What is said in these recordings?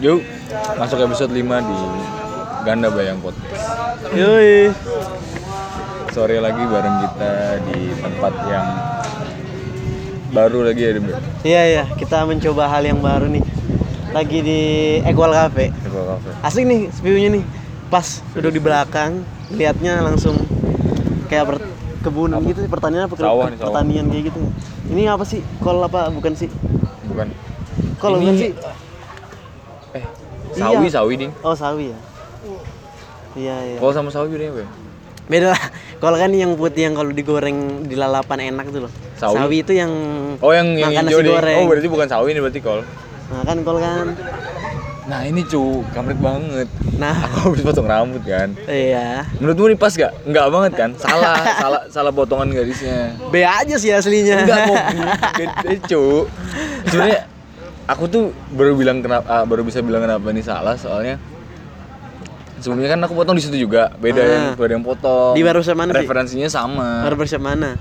Yuk, masuk episode 5 di Ganda Bayang Podcast. Yoi. Sore lagi bareng kita di tempat yang baru lagi ya, Dim. Iya iya, kita mencoba hal yang baru nih. Lagi di Equal Cafe. Sebuah cafe. Asik nih view-nya nih. Pas duduk di belakang, lihatnya langsung kayak per kebunan gitu, pertanian apa Sawah nih, sawah. pertanian kayak gitu. Ini apa sih? Kol apa bukan sih? Bukan. Kol bukan sih? Sawi, Iya. sawi, Ding. Oh, sawi ya. Iya iya. Kalau sama sawi bedanya apa ya? Beda lah. Kalau kan yang putih yang kalau digoreng di lalapan enak tuh loh. Sawi? itu yang Oh, yang, yang hijau nasi ding. goreng. Oh, berarti bukan sawi ini berarti kol. Nah, kan kol kan. Nah, ini cu, kampret banget. Nah, Aku habis potong rambut kan. iya. Menurutmu ini pas gak? Enggak banget kan? Salah, salah, salah potongan garisnya. B aja sih aslinya. Enggak mau beda cu. Sebenarnya aku tuh baru bilang kenapa ah, baru bisa bilang kenapa ini salah soalnya sebelumnya kan aku potong di situ juga beda yang Ah. beda yang potong Di barbershop mana sih? referensinya sama Barbershop mana?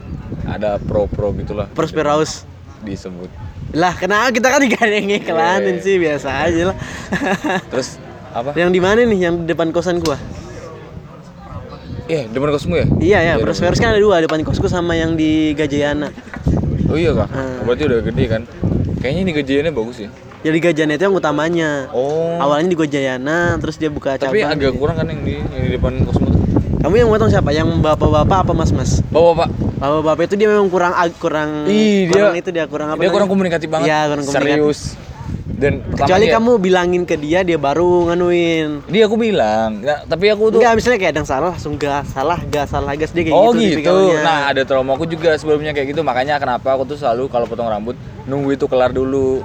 ada pro pro gitulah Prosperous. disebut Lah, kenapa kita kan digandeng iklanin Iya. sih biasa aja lah. terus apa yang di mana nih? Yang di depan kosan gua. eh depan kosmu ya Iya ya, Iya, Prosperous kan ada dua, depan kosku sama yang di Gajayana. oh iya kak Ah. berarti udah gede kan kayaknya ini gajiannya bagus ya Jadi Gajayana itu yang utamanya. oh Awalnya di Gajayana, terus dia buka cabang. tapi agak kurang kan yang di yang di depan kosmu tuh Kamu yang potong siapa? Yang bapak-bapak apa mas-mas? bawa pak Bapak-bapak itu dia memang kurang kurang Ih, dia- kurang itu dia kurang apa? dia kurang komunikatif banget Iya, kurang komunikatif. serius dan Kecuali pertamanya- kamu bilangin ke dia dia baru nganuin. Dia aku bilang, nah, tapi aku tuh Enggak, misalnya kayak ada yang salah langsung gas, salah, gas, salah, gas dia kayak Oh gitu. gitu. tipikalnya. Nah, ada trauma aku juga sebelumnya kayak gitu. Makanya kenapa aku tuh selalu kalau potong rambut nunggu itu kelar dulu.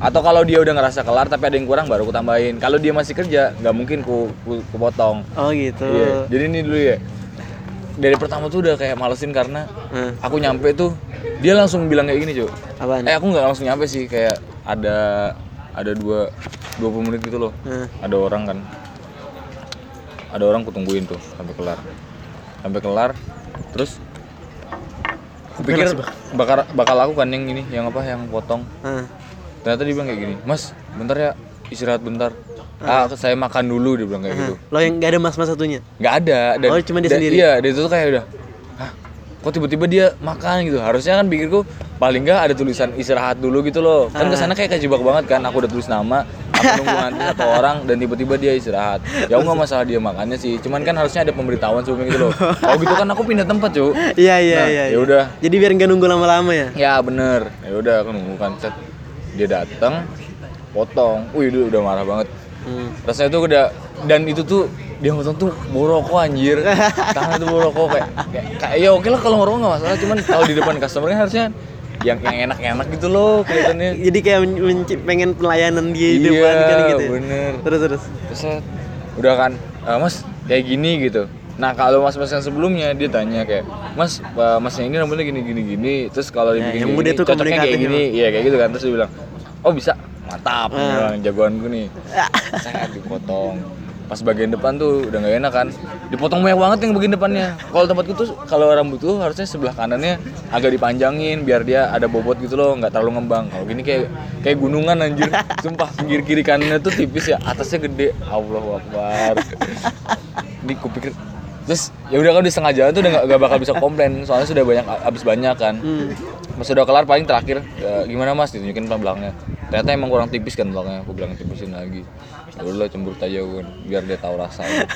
Atau kalau dia udah ngerasa kelar tapi ada yang kurang baru aku tambahin. Kalau dia masih kerja, nggak mungkin ku, ku, ku potong. Oh gitu. Iya. Jadi ini dulu ya. Dari pertama tuh udah kayak malesin karena Hmm. aku nyampe tuh dia langsung bilang kayak gini, Cuk. Apaan? Eh, aku nggak langsung nyampe sih, kayak ada ada dua 20 menit gitu loh. Hmm. Ada orang kan. Ada orang kutungguin tuh sampai kelar. Sampai kelar. Terus aku pikir bakal bakal aku kan yang ini, yang apa yang potong. Ah. Ternyata dia bilang kayak gini, "Mas, bentar ya, istirahat bentar." Ah, saya makan dulu dia bilang kayak gitu. Lo yang nggak ada mas-mas satunya? nggak ada dan Oh, cuma dia dan- sendiri? iya dia tuh kayak udah Hah, kok tiba-tiba dia makan gitu harusnya kan pikirku paling nggak ada tulisan istirahat dulu gitu loh kan Ah. ke sana kayak kejebak banget kan aku udah tulis nama aku nunggu nanti satu orang dan tiba-tiba dia istirahat ya nggak masalah dia makannya sih cuman kan harusnya ada pemberitahuan sebelumnya gitu loh oh gitu kan aku pindah tempat cuy Iya iya Nah, iya. ya iya. udah. Jadi biar nggak nunggu lama-lama ya. ya bener ya udah aku nunggu kan set dia datang potong wih dia udah marah banget Hmm. rasanya tuh udah dan itu tuh dia ngotong tuh boroko anjir tangan tuh boroko kayak kayak, kayak ya oke lah kalau ngerokok nggak masalah cuman kalau di depan customer kan harusnya yang yang enak-enak gitu loh kelihatannya Jadi kayak pengen pelayanan di Iya, depan kan gitu. ya? bener. Terus terus. terus udah kan "Eh, mas kayak gini gitu nah kalau mas mas yang sebelumnya dia tanya kayak mas eh, mas yang ini rambutnya gini gini gini terus kalau Ya, dibikin yang kayak muda gini, tuh cocoknya kayak gini iya kayak gitu kan terus dia bilang oh bisa mantap Ah. Dia bilang, jagoanku nih saya dipotong pas bagian depan tuh udah nggak enak kan. Dipotong banyak banget yang bagian depannya. Kalau tempatku tuh kalau rambut tuh harusnya sebelah kanannya agak dipanjangin biar dia ada bobot gitu loh nggak terlalu ngembang. Kalau gini kayak kayak gunungan anjir. Sumpah pinggir kiri kanannya tuh tipis ya atasnya gede. Allah akbar. Ini kupikir terus ya udah kan di setengah jalan tuh udah nggak nggak bakal bisa komplain. Soalnya sudah banyak habis banyak kan. Hmm. Pas udah kelar paling terakhir "Ya, gimana mas? ditunjukin belakangnya ternyata emang kurang tipis kan belakangnya aku bilang tipisin lagi. Ya udah cemberut aja kan biar dia tahu rasanya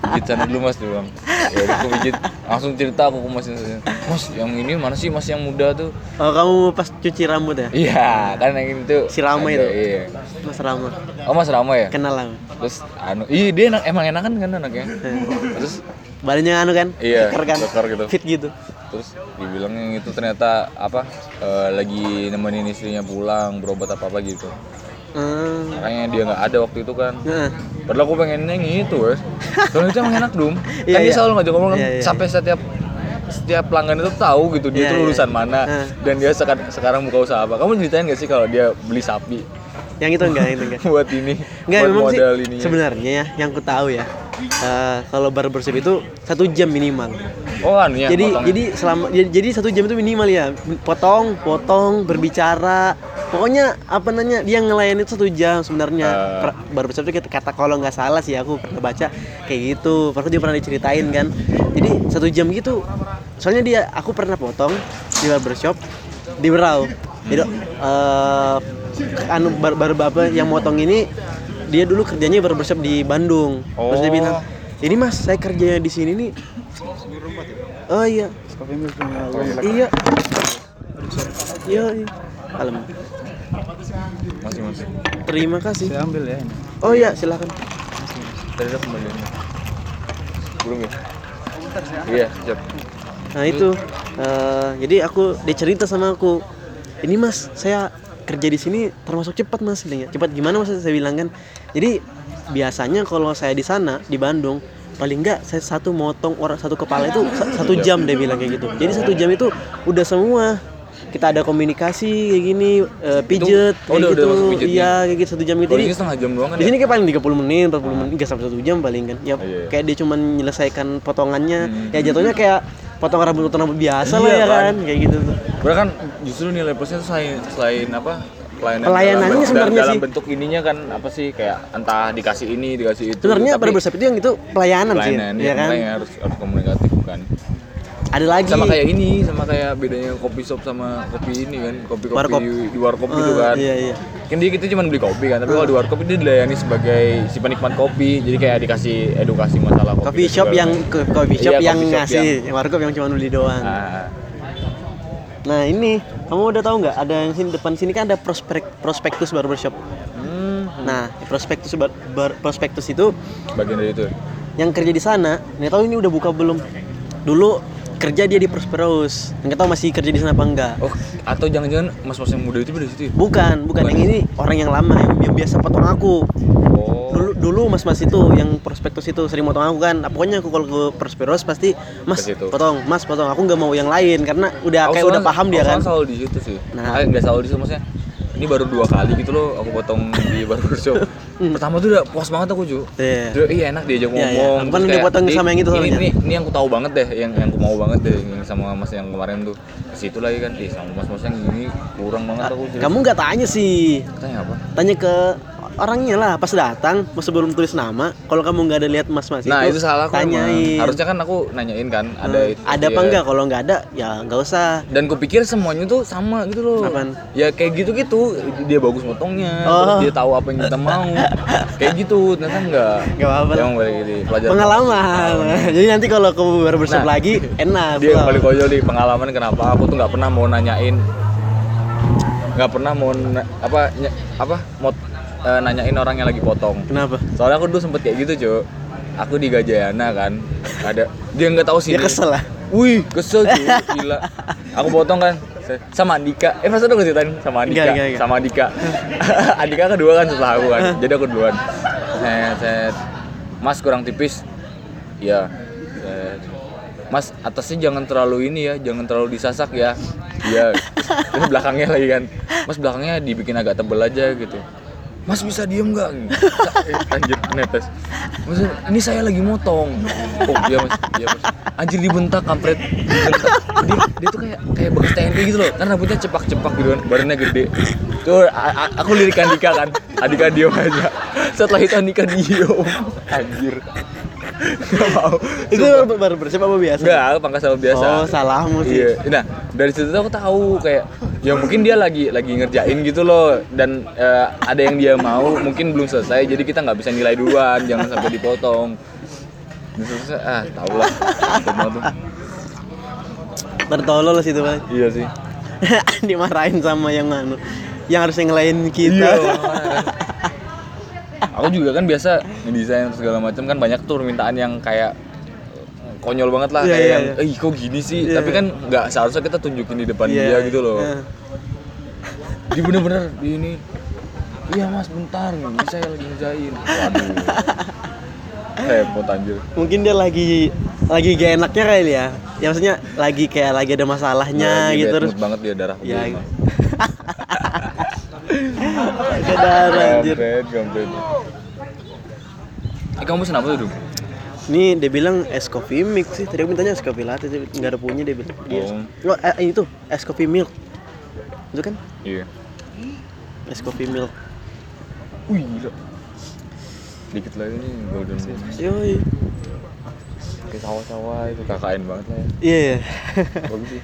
pijit sana dulu mas dia bilang. Ya aku pijit. Langsung cerita aku ke mas mas yang ini mana sih mas yang muda tuh? Oh kamu pas cuci rambut ya? iya kan yang ini tuh. Si Rama itu? iya. Mas Rama. oh mas Rama ya? Kenal lah. terus anu iya dia enak, emang enakan kan anaknya? Terus Badannya anu kan? Iya, Keker kan? keker gitu. Fit gitu. terus dibilang yang itu ternyata apa eh, lagi nemenin istrinya pulang berobat apa apa gitu Hmm. makanya dia nggak ada waktu itu kan Nah. padahal aku pengennya yang itu wes soalnya itu emang enak dum Iya, kan dia iya. selalu ngajak ngomong kan Iya, iya. sampai setiap setiap pelanggan itu tahu gitu dia Iya, tuh iya. lulusan mana Nah. dan dia sekarang sekarang buka usaha apa kamu ceritain gak sih kalau dia beli sapi Yang itu enggak, yang itu enggak. buat ini Enggak buat memang sih modal ininya sebenarnya ya yang ku tahu ya. Eh, kalau barbershop itu satu jam minimal. Oh anunya jadi potongnya. jadi selama jadi, jadi satu jam itu minimal ya potong potong berbicara pokoknya apa namanya dia ngelayan itu satu jam sebenarnya Eh. Per- barbershop itu kata- kata kalau nggak salah sih aku pernah baca kayak gitu pernah juga pernah diceritain kan jadi satu jam gitu soalnya dia aku pernah potong di barbershop di Berau jadi eh anu bar, bar, apa yang motong ini dia dulu kerjanya barbershop di Bandung terus dia Oh. bilang ini mas saya kerjanya di sini nih oh iya iya iya iya Alam. masih masih. terima kasih Saya ambil ya ini. oh iya silakan Tadi ada. Belum ya? Iya, siap. nah itu eh, jadi aku dia cerita sama aku ini mas saya kerja di sini termasuk cepat mas. Cepat gimana mas? Saya bilang kan jadi biasanya kalau saya di sana di Bandung paling enggak saya satu motong orang satu kepala itu sa- satu jam dia bilang kayak gitu. Jadi satu jam itu udah semua. Kita ada komunikasi kayak gini eh, pijet oh, kayak udah gitu. iya kayak gitu satu jam itu. Kalau di sini setengah jam doang kan di ya? sini kayak paling 30 menit 40 menit nggak sampai satu jam paling kan. Ya Oh, iya, iya. kayak dia cuma menyelesaikan potongannya. Hmm. ya jatuhnya kayak potong rambut potong rambut biasa lah Iya, ya kan? kan kayak gitu tuh Berarti kan justru nilai plusnya tuh selain, selain apa? Pelayanan Pelayanannya sebenarnya dalam sih. bentuk ininya kan apa sih kayak entah dikasih ini, dikasih itu. sebenarnya barbershop itu yang itu pelayanan, pelayanan sih ya, ya kan makanya harus harus komunikatif kan. Ada lagi Sama kayak ini, sama kayak bedanya kopi shop sama kopi ini kan, kopi-kopi Warkop. di, warkop gitu Eh, kan. iya iya Kan dia kita cuma beli kopi kan, tapi kalau di warkop dia dilayani sebagai si penikmat kopi. Jadi kayak dikasih edukasi masalah kopi. coffee dan shop yang coffee shop Iya, yang ngasih yang warkop yang cuma beli doang Ah, nah ini kamu udah tahu nggak ada yang sini depan sini kan ada prospek prospektus barbershop hmm, nah prospektus bar, bar- prospektus itu bagian dari itu. yang kerja di sana nggak tahu ini udah buka belum dulu kerja dia di Prosperous nggak tahu masih kerja di sana apa enggak Oh, atau jangan-jangan mas-mas yang muda itu dari situ ya? bukan bukan yang ini orang yang lama yang, yang biasa potong aku Oh. dulu dulu mas mas itu yang prospektus itu sering potong aku kan nah, pokoknya aku kalau ke Prosperous pasti mas potong mas potong aku nggak mau yang lain karena udah Aku kayak udah soalnya- paham dia kan selalu di situ sih. Nah. Nah, nggak selalu di situ maksudnya. Ini baru dua kali gitu loh aku potong di barbershop. Pertama tuh udah puas banget aku cu. Hmm. Iya. Dia, iya enak diajak Iya, iya. ngomong. Aku terus kan kayak, dipotong "Di- sama yang itu ini, soalnya." ini, ini yang aku tahu banget deh, yang yang aku mau banget deh yang sama mas yang kemarin tuh. Ke situ lagi kan, ih sama mas-mas yang gini kurang banget aku sih. kamu nggak tanya sih Tanya apa? tanya ke orangnya lah pas datang pas sebelum tulis nama kalau kamu nggak ada lihat mas mas Nah itu, salah aku emang. tanyain Harusnya kan aku nanyain kan, ada Hmm, itu. ada apa enggak kalau nggak ada ya nggak usah. Dan kupikir semuanya tuh sama gitu loh. Apaan? ya kayak gitu gitu dia bagus motongnya Oh. terus dia tahu apa yang kita mau. Kayak gitu ternyata enggak nggak apa-apa emang balik di pelajaran. Pengalaman. Jadi nanti kalau kamu barbershop Nah, lagi enak dia yang paling konyol di pengalaman kenapa? Aku tuh nggak pernah mau nanyain. Nggak pernah mau na- apa ny- apa mau eh, nanyain orang yang lagi potong kenapa soalnya aku dulu sempet kayak gitu cuy aku di Gajayana kan ada dia nggak tahu sih dia kesel lah Wih, kesel cuy, gila. Aku potong kan sama Andika. Eh masa udah ceritain sama Andika, Enggak, enggak, enggak. sama Andika. Andika kedua kan setelah aku kan. Jadi aku duluan. Set, set. Mas kurang tipis. Set. Mas atasnya jangan terlalu ini ya, jangan terlalu disasak ya. Iya. Terus belakangnya lagi kan. Mas belakangnya dibikin agak tebel aja gitu. Mas bisa diem nggak? Eh, Anjir netes. Mas, ini saya lagi motong. Oh iya mas, iya mas. Anjir dibentak kampret. Dibentak. Dia, dia tuh kayak kayak bekas TNI gitu loh. Kan rambutnya cepak-cepak gitu kan, badannya gede. Tuh aku lirik Andika kan. Andika diem aja. Setelah itu Andika diem. Anjir. Gak mau. itu barbershop apa biasa Enggak, aku pangkas sama biasa. oh salahmu sih Iya. Nah, dari situ tuh aku tahu kayak ya mungkin dia lagi lagi ngerjain gitu loh dan eh, ada yang dia mau mungkin belum selesai jadi kita nggak bisa nilai duluan jangan sampai dipotong selesai ah tau lah Cuma tuh. bertolol situ bang iya sih dimarahin sama yang anu yang harus ngelain kita Iya, kan. Aku juga kan biasa ngedesain segala macam kan banyak tuh permintaan yang kayak konyol banget lah Iya, kayak iya, yang iya. eh kok gini sih? Iya. tapi kan nggak seharusnya kita tunjukin di depan Iya, dia gitu loh. iya. dia bener-bener di ini. Iya mas bentar ini saya lagi ngerjain. Waduh. Repot anjir. Mungkin dia lagi lagi gak enaknya kali ya. Ya maksudnya lagi kayak lagi ada masalahnya Lagi gitu terus banget dia darah ya begini. ke darah anjir Gampret, gampret. Eh kamu pesen apa tuh? Ini dia bilang es coffee mix sih. Tadi aku mintanya es coffee latte, tapi nggak ada punya dia bilang. Dia- Oh. Oh, eh, itu es coffee milk. Itu kan Iya. es coffee milk. Wih, gila. Dikit lagi nih golden bean. Yoi. Kayak sawah-sawah itu KKN banget lah ya. Iya. iya. Bagus sih.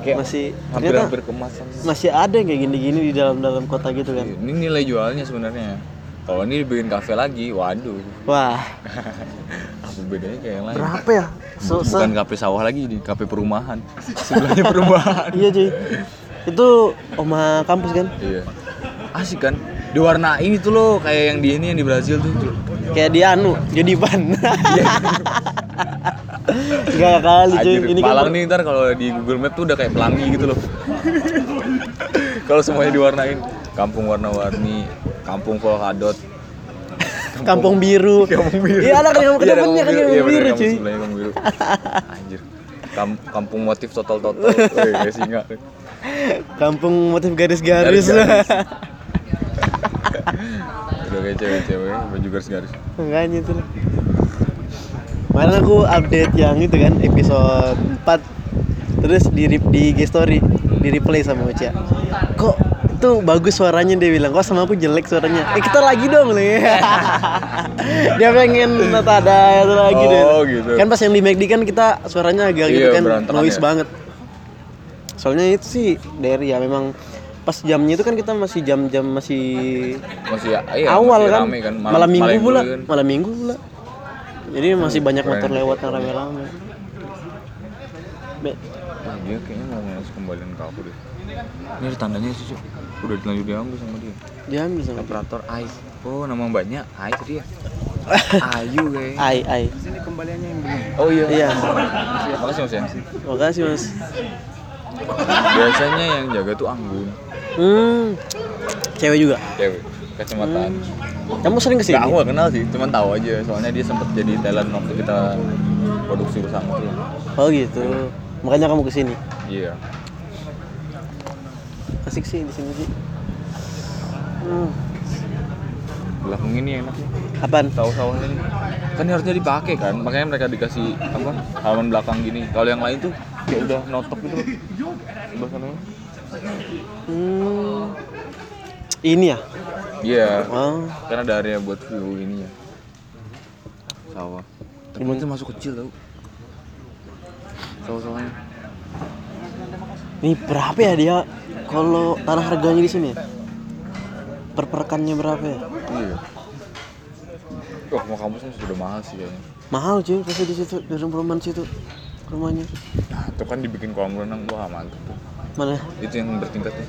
Kayak masih hampir hampir kemasan. masih ada yang kayak gini-gini di dalam-dalam kota gitu kan. Ini nilai jualnya sebenarnya. Kalau ini dibikin kafe lagi, waduh. Wah, Apa bedanya kayak yang lain? berapa ya? So, Bukan kafe sawah lagi nih, kafe perumahan. Sebelahnya perumahan. Iya cuy. Itu oma kampus kan? Iya. Asik kan? Diwarnain itu loh kayak yang di ini yang di Brazil tuh. Kayak di anu, jadi ban. Gak kali cuy. Ini Malang kan nih ntar kalau di Google Map tuh udah kayak pelangi gitu loh. kalau semuanya diwarnain, kampung warna-warni, kampung polkadot, kampung biru. kampung biru. Iya ada kan kampung Iya, ada depannya kan Iya, kampung biru kampung cuy. sebelahnya kampung biru. Anjir. Kam- kampung motif total total. Kayak singa. Kampung motif garis-garis. Garis-garis. Udah kayak cewek-cewek baju garis-garis. Makanya itu. Kemarin aku update yang itu kan episode 4 Terus di di IG story di replay sama Uca. Kok itu bagus suaranya dia bilang kok sama aku jelek suaranya eh kita lagi dong nih dia pengen nata ada itu lagi deh Oh, gitu. kan pas yang di McD kan kita suaranya agak gitu Iya, kan berantakan noise ya. banget soalnya itu sih dari ya memang pas jamnya itu kan kita masih jam-jam masih Masih ya, iya, awal masih kan, rame kan. malam, minggu malam pula dulu kan. malam minggu pula jadi masih banyak keren. motor lewat yang rame-rame Be- Wah, dia kayaknya mau ngasih kembalian ke aku deh. Ini ada tandanya sih, Cuk. Udah dilanjut diambil sama dia. diambil sama dia. Operator Ai. Oh, nama mbaknya Ai tadi ya. Ayu kayak. ai ai Sini kembaliannya yang belum. Oh iya. iya Makasih Mas ya. makasih mas Biasanya yang jaga tuh Anggun, hmm cewek juga cewek, kacamataan. kamu sering ke sini Enggak, aku gak kenal sih, cuman tahu aja. Soalnya dia sempet jadi talent waktu kita produksi bersama tuh. oh gitu makanya kamu ke sini Iya. asik sih di sini sih hmm. Belakang ini enak apaan Tahu sawahnya nih. Kan ini harusnya dipakai kan, makanya mereka dikasih apa? Halaman belakang gini. Kalau yang lain tuh kayak udah notok gitu. Sana. Hmm. ini ya Iya. oh Kan ada area buat view ini ya. Sawah. Tapi itu masuk kecil tau. Sawah-sawahnya. ini berapa ya dia kalau tanah harganya di sini ya? per perekannya berapa ya Iya. Wah, mau kampusnya sudah mahal sih kayaknya. mahal cuy pasti di situ di perumahan situ rumahnya Nah, itu kan dibikin kolam renang, wah mantep tuh. Mana Itu yang bertingkat tuh.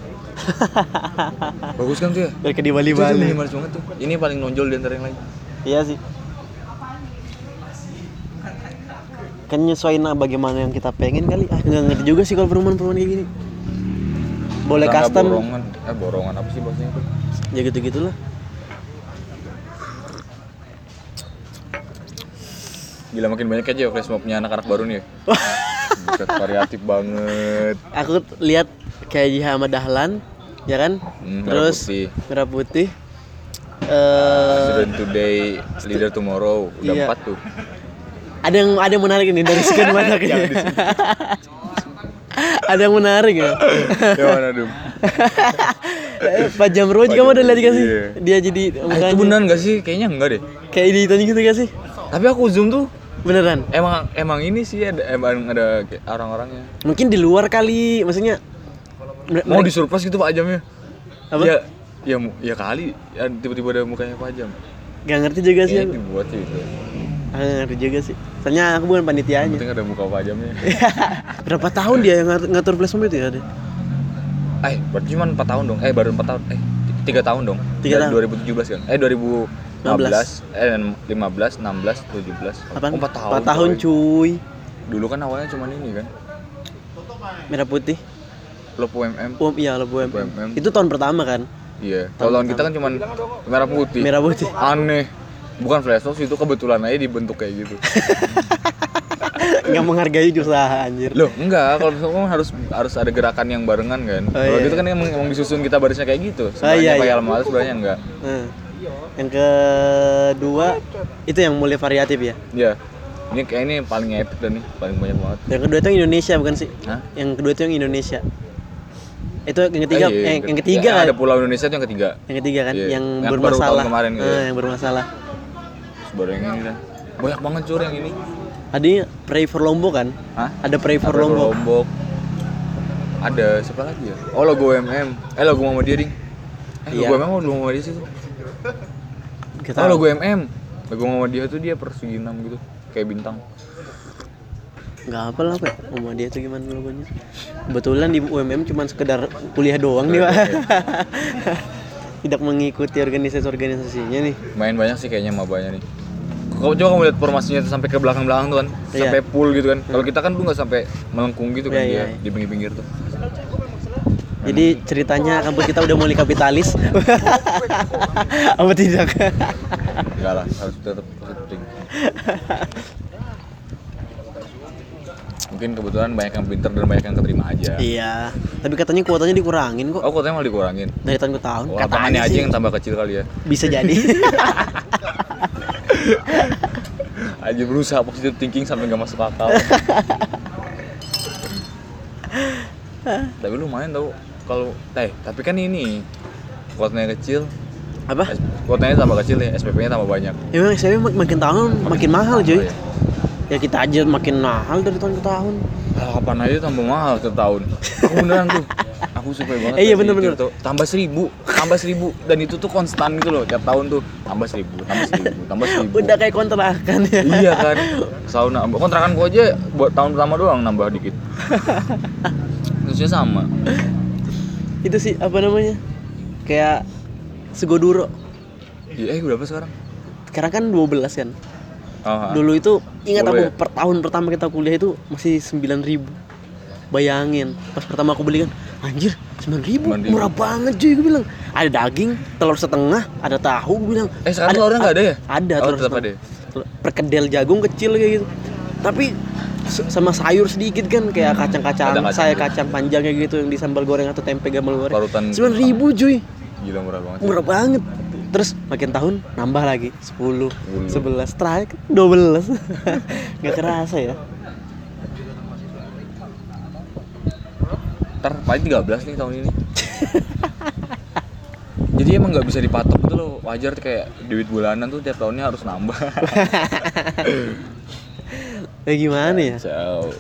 Bagus kan tuh ya? kayak di Bali Itu Bali minimalis banget tuh. Ini paling nonjol di antara yang lain. iya sih kan nyesuaiin bagaimana yang kita pengen kali ah nggak ngerti juga sih kalau perumahan-perumahan kayak gini boleh Tangga custom Borongan. Eh, borongan apa sih bahasanya tuh? ya gitu gitulah Gila makin banyak aja ya flash mobnya anak-anak baru nih Buset, variatif banget. aku lihat kayak Ji Ahmad Dahlan ya kan Hmm, merah terus putih. merah putih eh Student today, leader tomorrow. Udah Iya. empat tuh. ada yang ada yang menarik ini dari sekian banyak ya ada yang menarik ya ya mana dum? Pak Jamro juga kamu udah lihat gak sih Iya. dia jadi Ah, itu beneran gak sih? Kayaknya enggak deh. kayak editan gitu gak sih Tapi aku zoom tuh beneran emang emang ini sih ada emang ada orang-orangnya. mungkin di luar kali maksudnya Mau disurprise gitu Pak Jamnya? Apa? Ya, ya, ya kali ya, tiba-tiba ada mukanya Pak Jam. Gak ngerti juga sih aku. dibuat sih itu. Ah, ngerti juga sih. Soalnya aku bukan Yang panitianya. penting ada muka Pak Jamnya. Berapa tahun dia yang ngatur, flash itu ya? Dia? eh, berarti cuma 4 tahun dong. Eh, baru 4 tahun. Eh, 3 tahun dong. Tiga Dari tahun. 2017 kan? Eh, 2015. Eh, 15, 16, 17. Apaan? Oh, 4 tahun. Empat tahun coy. cuy. Dulu kan awalnya cuma ini kan. Merah putih. Lopo MM. Oh iya lo UMM. MM. Itu tahun pertama kan? Iya. Kalau tahun kita kan cuma merah putih. Merah putih. Aneh. Bukan flash itu kebetulan aja dibentuk kayak gitu. Nggak menghargai usaha anjir. Loh, enggak. Kalau misalnya kan harus harus ada gerakan yang barengan kan. Oh, Kalau iya. gitu kan emang, emang disusun kita barisnya kayak gitu. iya, Sebenarnya iya. kayak alam sebenarnya enggak. Nah. Yang kedua itu yang mulai variatif ya. Iya. ini kayak ini paling epic dan nih paling banyak banget Yang kedua itu yang Indonesia bukan sih? Hah? Yang kedua itu yang Indonesia. Itu yang ketiga, Eh, iya, yang, iya. yang ketiga Ya, kan? ada pulau Indonesia tuh yang ketiga Yang ketiga kan, Iya. yang, Yang baru bermasalah. tahun kemarin gitu. Ah, yang bermasalah. Baru yang ini dah banyak banget cur yang ini Ada Pray for Lombok kan? Hah? Ada Pray for Ada Lombok. Lombok ada siapa lagi ya oh logo MM eh logo Muhammadiyah ding eh Iya. logo MM logo Muhammadiyah sih tuh Kita oh logo MM logo Muhammadiyah tuh dia persegi enam gitu kayak bintang nggak apa lah pak. Umar dia tuh gimana logonya? Kebetulan di UMM cuma sekedar kuliah doang nih pak. Tidak mengikuti organisasi-organisasinya nih. main banyak sih kayaknya mabanya nih kau coba kamu lihat formasinya tuh sampai ke belakang-belakang tuh kan Iya. sampai full gitu kan kalau kita kan tuh nggak sampai melengkung gitu kan Iya, dia iya, iya. di pinggir-pinggir tuh Jadi ceritanya kampus kita udah mulai kapitalis. Apa tidak? enggak lah harus tetap positif mungkin kebetulan banyak yang pinter dan banyak yang keterima aja iya. Tapi katanya kuotanya dikurangin kok oh kotanya malah dikurangin dari tahun ke tahun. oh, Katanya aja sih. yang tambah kecil kali ya bisa jadi. aja berusaha positive thinking sampai nggak masuk akal tapi lumayan tau kalau eh tapi kan ini kuotanya kecil Apa? Kuotanya tambah kecil ya SPP nya tambah banyak Ya memang mak- makin tahun makin mahal cuy. Iya. Ya kita aja makin mahal dari tahun ke tahun. Ah, kapan aja tambah mahal setiap tahun aku beneran tuh aku suka banget Eh, iya, dari bener-bener. itu. tambah seribu tambah seribu dan itu tuh konstan gitu loh tiap tahun tuh tambah seribu tambah seribu tambah seribu Udah kayak kontrakan ya. iya kan selalu nambah kontrakan gua aja buat tahun pertama doang nambah dikit terusnya sama Itu sih apa namanya? Kayak Segoduro. Iya, eh berapa sekarang? Sekarang kan 12 kan. Oh, Dulu itu ingat Boleh aku ya? per tahun pertama kita kuliah itu masih 9000 Bayangin, pas pertama aku beli kan, anjir 9000 9.000. murah banget cuy gue bilang. Ada daging, telur setengah, ada tahu gue bilang. Eh sekarang telurnya nggak ada ya? Ada Oh, telur tetap setengah. ada. Telur- Perkedel jagung kecil kayak gitu. Tapi sama sayur sedikit kan kayak kacang-kacang, Ada kacang saya kacang panjang kayak gitu yang di sambal goreng atau tempe gamal goreng. Parutan 9000 cuy. Gila murah banget. Murah banget. Terus makin tahun nambah lagi 10, 10. 11, terakhir 12. Gak kerasa ya. Ntar paling 13 nih tahun ini. Jadi emang nggak bisa dipatok gitu loh. Wajar tuh kayak duit bulanan tuh tiap tahunnya harus nambah. Ya gimana ya? Ciao.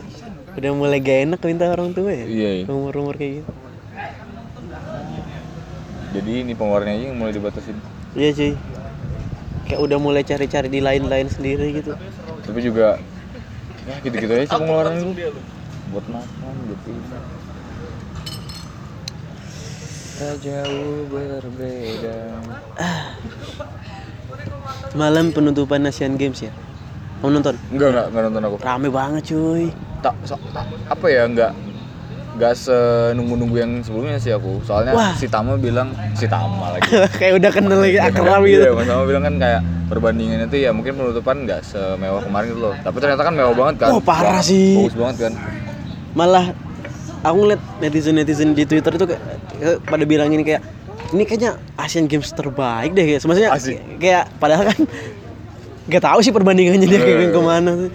Udah mulai gak enak minta orang tua ya? Iya, iya. Umur-umur kayak gitu. Jadi ini pengeluarannya aja yang mulai dibatasin. Iya cuy. Kayak udah mulai cari-cari di lain-lain sendiri gitu. Tapi juga ya gitu-gitu aja sih pengeluaran itu. Buat makan, buat ini. Tak jauh berbeda. Malam penutupan Asian Games ya. Kamu nonton? Enggak, enggak, enggak nonton aku. Rame banget cuy. tak so- apa ya nggak nggak senunggu-nunggu yang sebelumnya sih aku soalnya Wah. si Tama bilang si Tama lagi kayak udah kenal lagi akrab Iya, gitu. Mas Tama bilang kan kayak perbandingannya tuh ya mungkin penutupan nggak semewah kemarin gitu loh tapi ternyata kan mewah banget kan Wah, parah Wah, sih. bagus banget kan Malah aku ngeliat netizen-netizen di Twitter tuh kayak, pada bilang ini kayak ini kayaknya Asian Games terbaik deh kayak maksudnya Asik. kayak padahal kan gak tahu sih perbandingannya dia kayak Eh. ke mana tuh.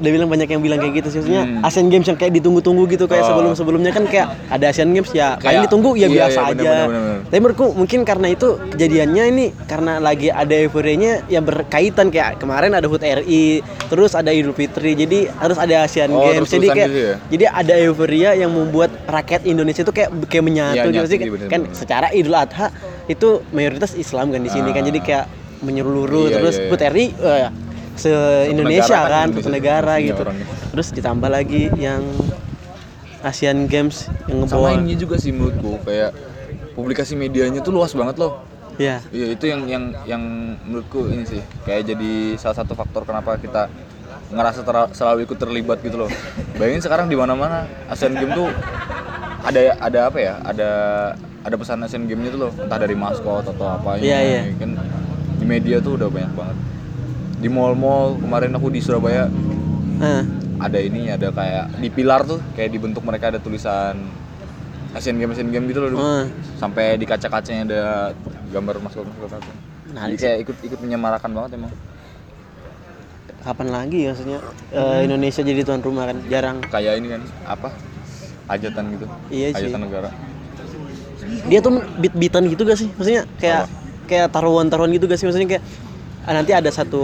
Dia bilang banyak yang bilang kayak gitu sih maksudnya Hmm. Asian Games yang kayak ditunggu-tunggu gitu kayak Oh. sebelum-sebelumnya kan kayak ada Asian Games ya paling Kayak- ditunggu ya iya, biasa iya, bener, aja. bener, bener, bener. Tapi menurutku mungkin karena itu kejadiannya ini karena lagi ada euforianya yang berkaitan kayak kemarin ada HUT RI, terus ada Idul Fitri, jadi harus ada Asian Oh, Games. Jadi kayak gitu ya? jadi ada euforia yang membuat rakyat Indonesia itu kayak kayak menyatu Iya, gitu sih. iya, kan bener. secara Idul Adha itu mayoritas Islam kan di sini kan. Ah. Jadi kayak menyeluruh Iya, terus iya, iya. HUT RI eh, se Indonesia kan, kan, Indonesia satu negara punya gitu. orangnya. Terus ditambah lagi yang Asian Games yang sama ngebawa ini juga sih menurutku kayak publikasi medianya tuh luas banget loh ya Iya itu yang yang yang menurutku ini sih kayak jadi salah satu faktor kenapa kita ngerasa ter- selalu ikut terlibat gitu loh. Bayangin sekarang di mana-mana Asian Games tuh ada ada apa ya? Ada ada pesan Asian Games tuh loh, entah dari maskot atau apa Iya, iya. Kan di media tuh udah banyak banget. Di mall-mall kemarin aku di Surabaya Ah, ada ini ada kayak di pilar tuh kayak dibentuk mereka ada tulisan Asian Games Asian Games gitu loh. ah. Sampai di kaca-kacanya ada gambar maskot maskot apa. Nah, Jadi kayak ikut ikut menyemarakan banget emang. kapan lagi ya maksudnya eh, Indonesia jadi tuan rumah kan jarang kayak ini kan apa hajatan gitu Iya sih. hajatan negara dia tuh beat-beatan gitu gak sih maksudnya kayak kayak taruhan-taruhan gitu gak sih? Maksudnya kayak nanti ada satu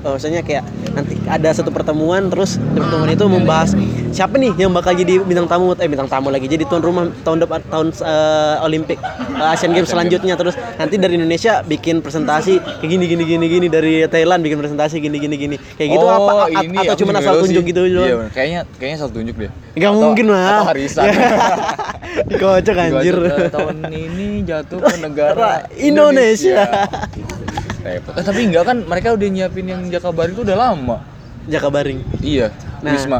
eh, maksudnya kayak nanti ada satu pertemuan terus pertemuan itu membahas siapa nih yang bakal jadi bintang tamu eh bintang tamu lagi jadi tuan rumah tahun depan tahun eh, Olimpik eh, Asian Games selanjutnya. Terus nanti dari Indonesia bikin presentasi kayak gini gini gini gini dari Thailand bikin presentasi gini gini gini. Kayak gitu Oh, apa a- ini atau cuma asal tunjuk sih. gitu iya bener. kayaknya kayaknya asal tunjuk deh. Gak Atau- mungkin lah. atau harisan Kocok anjir. Tahun ini jatuh ke negara Indonesia. Repot. Eh, tapi enggak kan mereka udah nyiapin yang Jakabaring itu udah lama. Jakabaring Iya, Nah, Wisma.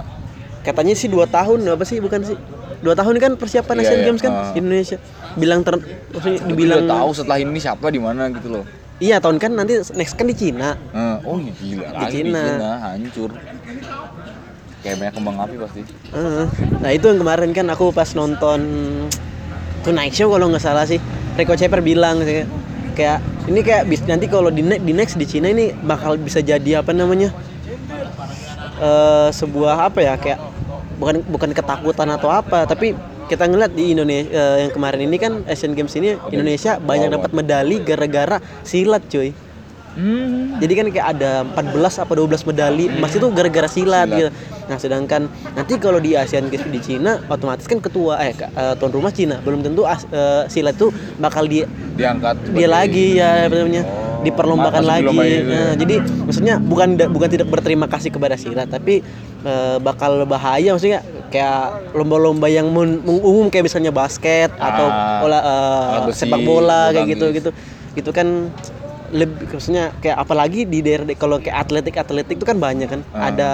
katanya sih dua tahun apa sih bukan sih dua tahun kan persiapan Iya, Asian iya. Games kan di Indonesia bilang ter maksudnya Tapi dibilang tahu setelah ini siapa di mana gitu loh. iya tahun kan nanti next kan di Cina Eh, oh iya, gila Di lagi di Cina. Cina hancur. Kayak banyak kembang api pasti. Heeh. nah itu yang kemarin kan aku pas nonton Tonight Show kalau nggak salah sih Rico Ceper bilang sih kayak ini kayak bis- nanti kalau di, ne- di next di Cina ini bakal bisa jadi apa namanya eh sebuah apa ya kayak bukan bukan ketakutan atau apa tapi kita ngeliat di Indonesia eh, yang kemarin ini kan Asian Games ini Indonesia banyak dapat medali gara-gara silat cuy Hmm. jadi kan kayak ada 14 apa 12 medali emas itu gara-gara silat, Silat. gitu. Nah, sedangkan nanti kalau di ASEAN Games di Cina otomatis kan ketua eh eh, tuan rumah Cina. Belum tentu as- eh, silat itu bakal di Diangkat. dia lagi ya namanya Oh, diperlombakan lagi. gitu ya. Nah, jadi maksudnya bukan bukan tidak berterima kasih kepada silat tapi eh, bakal bahaya maksudnya kayak lomba-lomba yang umum kayak misalnya basket atau Ah, bola eh, alat besi, sepak bola kayak gitu gitu. Gitu kan lebih maksudnya kayak apalagi di daerah kalau kayak atletik atletik itu kan banyak kan Ah. ada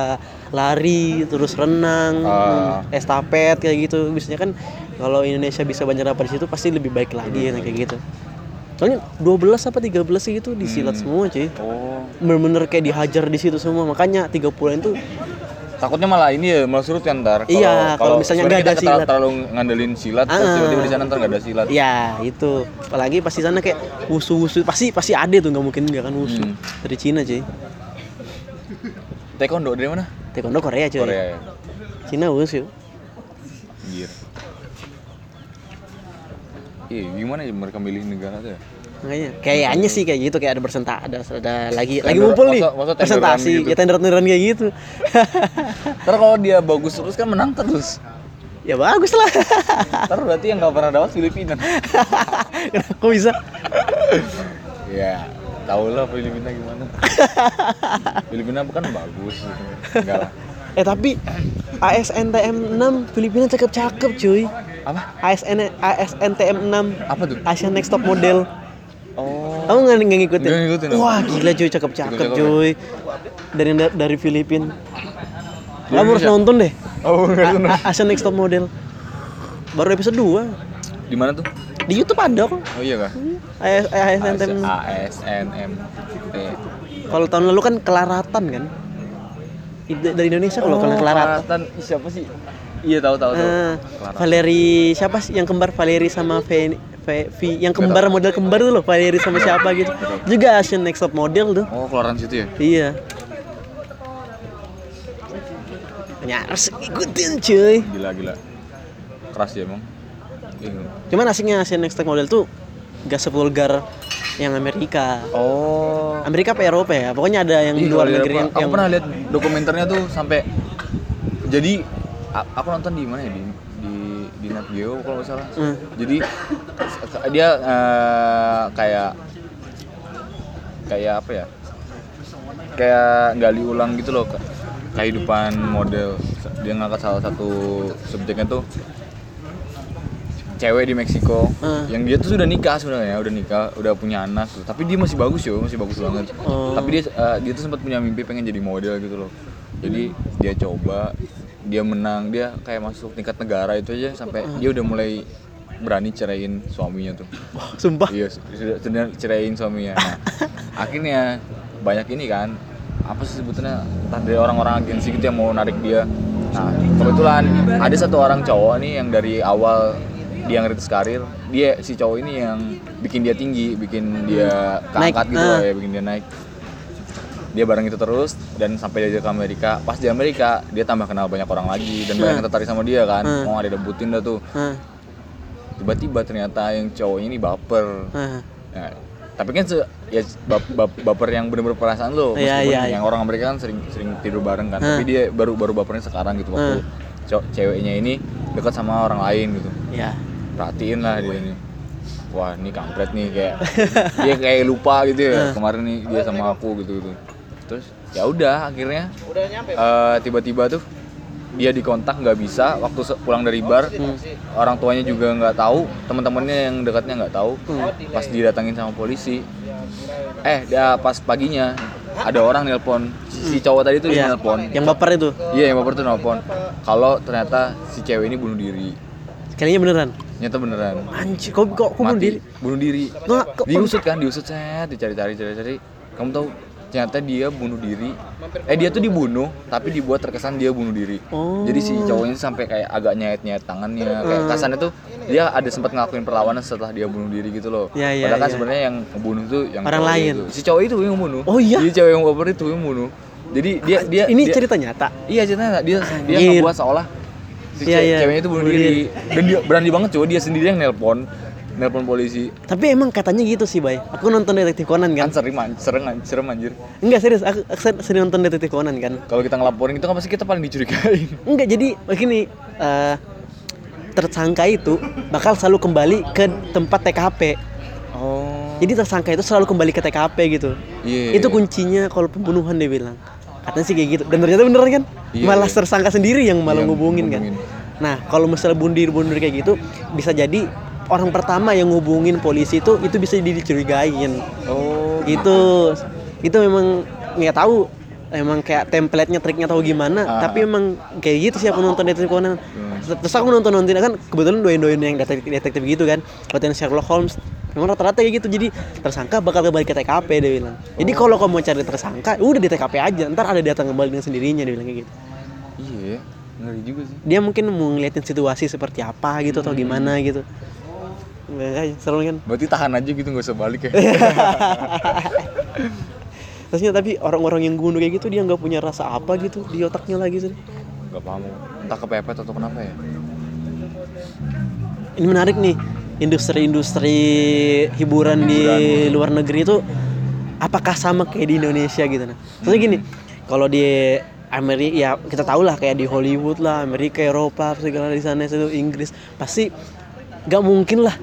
lari terus renang Ah. estafet kayak gitu biasanya kan kalau Indonesia bisa banyak dapat di situ pasti lebih baik lagi ya kayak gitu soalnya 12 apa 13 sih gitu disilat Hmm. semua cuy Oh. bener-bener kayak dihajar di situ semua makanya 30 itu Takutnya malah ini ya malah surut ya ntar. Iya, kalau misalnya nggak ada kita silat. terlalu ngandelin silat, terus Ah. tiba-tiba di sana ntar nggak ada silat. ya itu apalagi pasti sana kayak wusu-wusu pasti pasti ada tuh nggak mungkin nggak kan wusu Hmm. dari Cina cuy Taekwondo dari mana? taekwondo Korea cuy Korea ya. Cina wusu Anjir. Iya, gimana ya mereka milih negara tuh ya? makanya kayaknya sih kayak gitu kayak ada bersenta ada ada lagi lagi Tender- ngumpul nih tenderan presentasi gitu? ya tender-tenderan kayak gitu Ntar kalau dia bagus terus kan menang terus. ya bagus lah Ntar berarti yang nggak pernah dapat Filipina. kok bisa ya, tau lah Filipina gimana. Filipina bukan bagus. Enggak lah. eh tapi ASNTM 6 Filipina cakep-cakep cuy Apa? ASN ASNTM 6 Apa tuh? Asian Next Top Model Oh. kamu nggak nggak ngikutin? Nggak ngikutin, wah gila cuy cakep-cakep cuy dari dari Filipina kamu harus nonton deh Oh, A- A- Asian Next Top Model baru episode 2 Di mana tuh? Di YouTube ada kok Oh iya kah? AS- ASNTM 6 ASNM. Kalau tahun lalu kan kelaratan kan? Dari Indonesia kalau kalian kelaratan. Siapa sih? Iya tahu tahu tahu. Kelaratan. Valeri siapa sih yang kembar Valeri sama Ve- Vi yang kembar model kembar tuh loh Valeri sama siapa gitu. Juga Asian Next Top Model tuh. Oh, keluaran situ ya? Iya. Ya harus ikutin cuy. Gila gila. Keras ya emang. Cuman asiknya Asian Next Top Model tuh gak sevulgar yang Amerika. Oh. Amerika apa Eropa ya? Pokoknya ada yang Ih, luar negeri yang, aku yang pernah lihat dokumenternya tuh sampai jadi aku nonton di mana ya di di di Nat Geo kalau nggak salah. Hmm. Jadi dia eh, kayak kayak apa ya? Kayak gali ulang gitu loh ke- kehidupan model. Dia ngangkat salah satu subjeknya tuh cewek di Meksiko Hmm. yang dia tuh sudah nikah sebenarnya udah nikah udah punya anak tuh. tapi dia masih bagus yo masih bagus banget Oh. tapi dia eh, dia tuh sempat punya mimpi pengen jadi model gitu loh jadi dia coba dia menang dia kayak masuk tingkat negara itu aja sampai dia udah mulai berani ceraiin suaminya tuh Wah, sumpah. iya sudah sudah ceraiin suaminya nah, akhirnya banyak ini kan apa sih sebetulnya entah dari orang-orang agensi gitu yang mau narik dia nah kebetulan ada satu orang cowok nih yang dari awal dia ngerintis karir. Dia si cowok ini yang bikin dia tinggi bikin dia Naik, keangkat gitu ah. lah ya bikin dia naik. Dia bareng itu terus dan sampai dia ke Amerika. Pas di Amerika dia tambah kenal banyak orang lagi dan banyak yang tertarik sama dia kan. Hmm. mau ada debutin dah tuh. Hah, tiba-tiba ternyata yang cowoknya ini baper. Hah. Nah, tapi kan se- ya bap- bap- baper yang bener-bener perasaan lo. Iya, meskipun iya, yang orang Amerika kan sering sering tidur bareng kan. Hmm. tapi dia baru baru bapernya sekarang gitu waktu cow- ceweknya ini dekat sama orang lain gitu. Ya perhatiin lah dia ini. Wah ini kampret nih kayak dia kayak lupa gitu ya. Kemarin nih dia sama aku gitu gitu. Terus ya udah akhirnya eh, tiba-tiba tuh dia dikontak nggak bisa. Waktu pulang dari bar orang tuanya juga nggak tahu. Teman-temannya yang dekatnya nggak tahu. Pas didatangin sama polisi. Eh dia pas paginya ada orang nelpon. Si, cowok tadi tuh Iya. nelpon. Yang baper itu? Iya yang baper tuh nelpon. Kalau ternyata si cewek ini bunuh diri. Kayaknya beneran nyata beneran. Anjir kok kok kok bunuh mati diri? bunuh diri. Nggak, kok- diusut kan diusut set dicari-cari cari-cari. Kamu tahu ternyata dia bunuh diri. Eh dia tuh dibunuh tapi dibuat terkesan dia bunuh diri. Oh. jadi si cowoknya sampai kayak agak nyayat-nyayat tangannya kayak kesannya tuh dia ada sempat ngelakuin perlawanan setelah dia bunuh diri gitu loh. Iya, iya, padahal kan iya. sebenarnya yang ngebunuh tuh yang Orang cowok lain. itu. si cowok itu yang membunuh Oh, iya? jadi cewek yang baper itu yang membunuh jadi dia dia ini dia- cerita nyata. Iya ceritanya dia dia Anjir. ngebuat seolah si Iya, ce- iya. ceweknya itu bunuh diri. dan dia berani banget coba dia sendiri yang nelpon nelpon polisi. Tapi emang katanya gitu sih bay. Aku nonton detektif Conan kan? Kan sering man, serem anjir. Enggak serius. Aku, aku ser- sering nonton detektif Conan kan? Kalau kita ngelaporin itu kan pasti kita paling dicurigain. Enggak jadi begini eh, tersangka itu bakal selalu kembali ke tempat TKP oh. Jadi tersangka itu selalu kembali ke TKP gitu. Iya itu kuncinya kalau pembunuhan dia bilang katanya sih kayak gitu dan ternyata bener kan Iya, malah iya. tersangka sendiri yang malah Yang ngubungin kan ngubungin. nah kalau misalnya bundir bundir kayak gitu bisa jadi orang pertama yang ngubungin polisi itu itu bisa dicurigain oh itu itu memang nggak tahu emang kayak template-nya triknya tahu gimana Ah. tapi emang kayak gitu sih aku nonton detektif Conan Hmm. terus aku nonton nonton kan kebetulan doain doain yang detektif detektif gitu kan konten Sherlock Holmes memang rata-rata kayak gitu. Jadi tersangka bakal kembali ke TKP dia bilang. Jadi kalau kamu mau cari tersangka udah di TKP aja. Ntar ada datang kembali dengan sendirinya dia bilang kayak gitu. Iya ngeri juga sih. Dia mungkin mau ngeliatin situasi seperti apa gitu atau gimana gitu. Enggak, seru kan? Berarti tahan aja gitu nggak usah balik ya. Terusnya tapi orang-orang yang bunuh kayak gitu dia nggak punya rasa apa gitu di otaknya lagi sih. nggak paham. Entah kepepet atau kenapa ya. Ini menarik nih industri-industri hiburan di luar negeri itu apakah sama kayak di Indonesia gitu nah. Soalnya gini, kalau di Amerika ya kita tahu lah kayak di Hollywood lah, Amerika, Eropa, segala di sana itu Inggris pasti nggak mungkin lah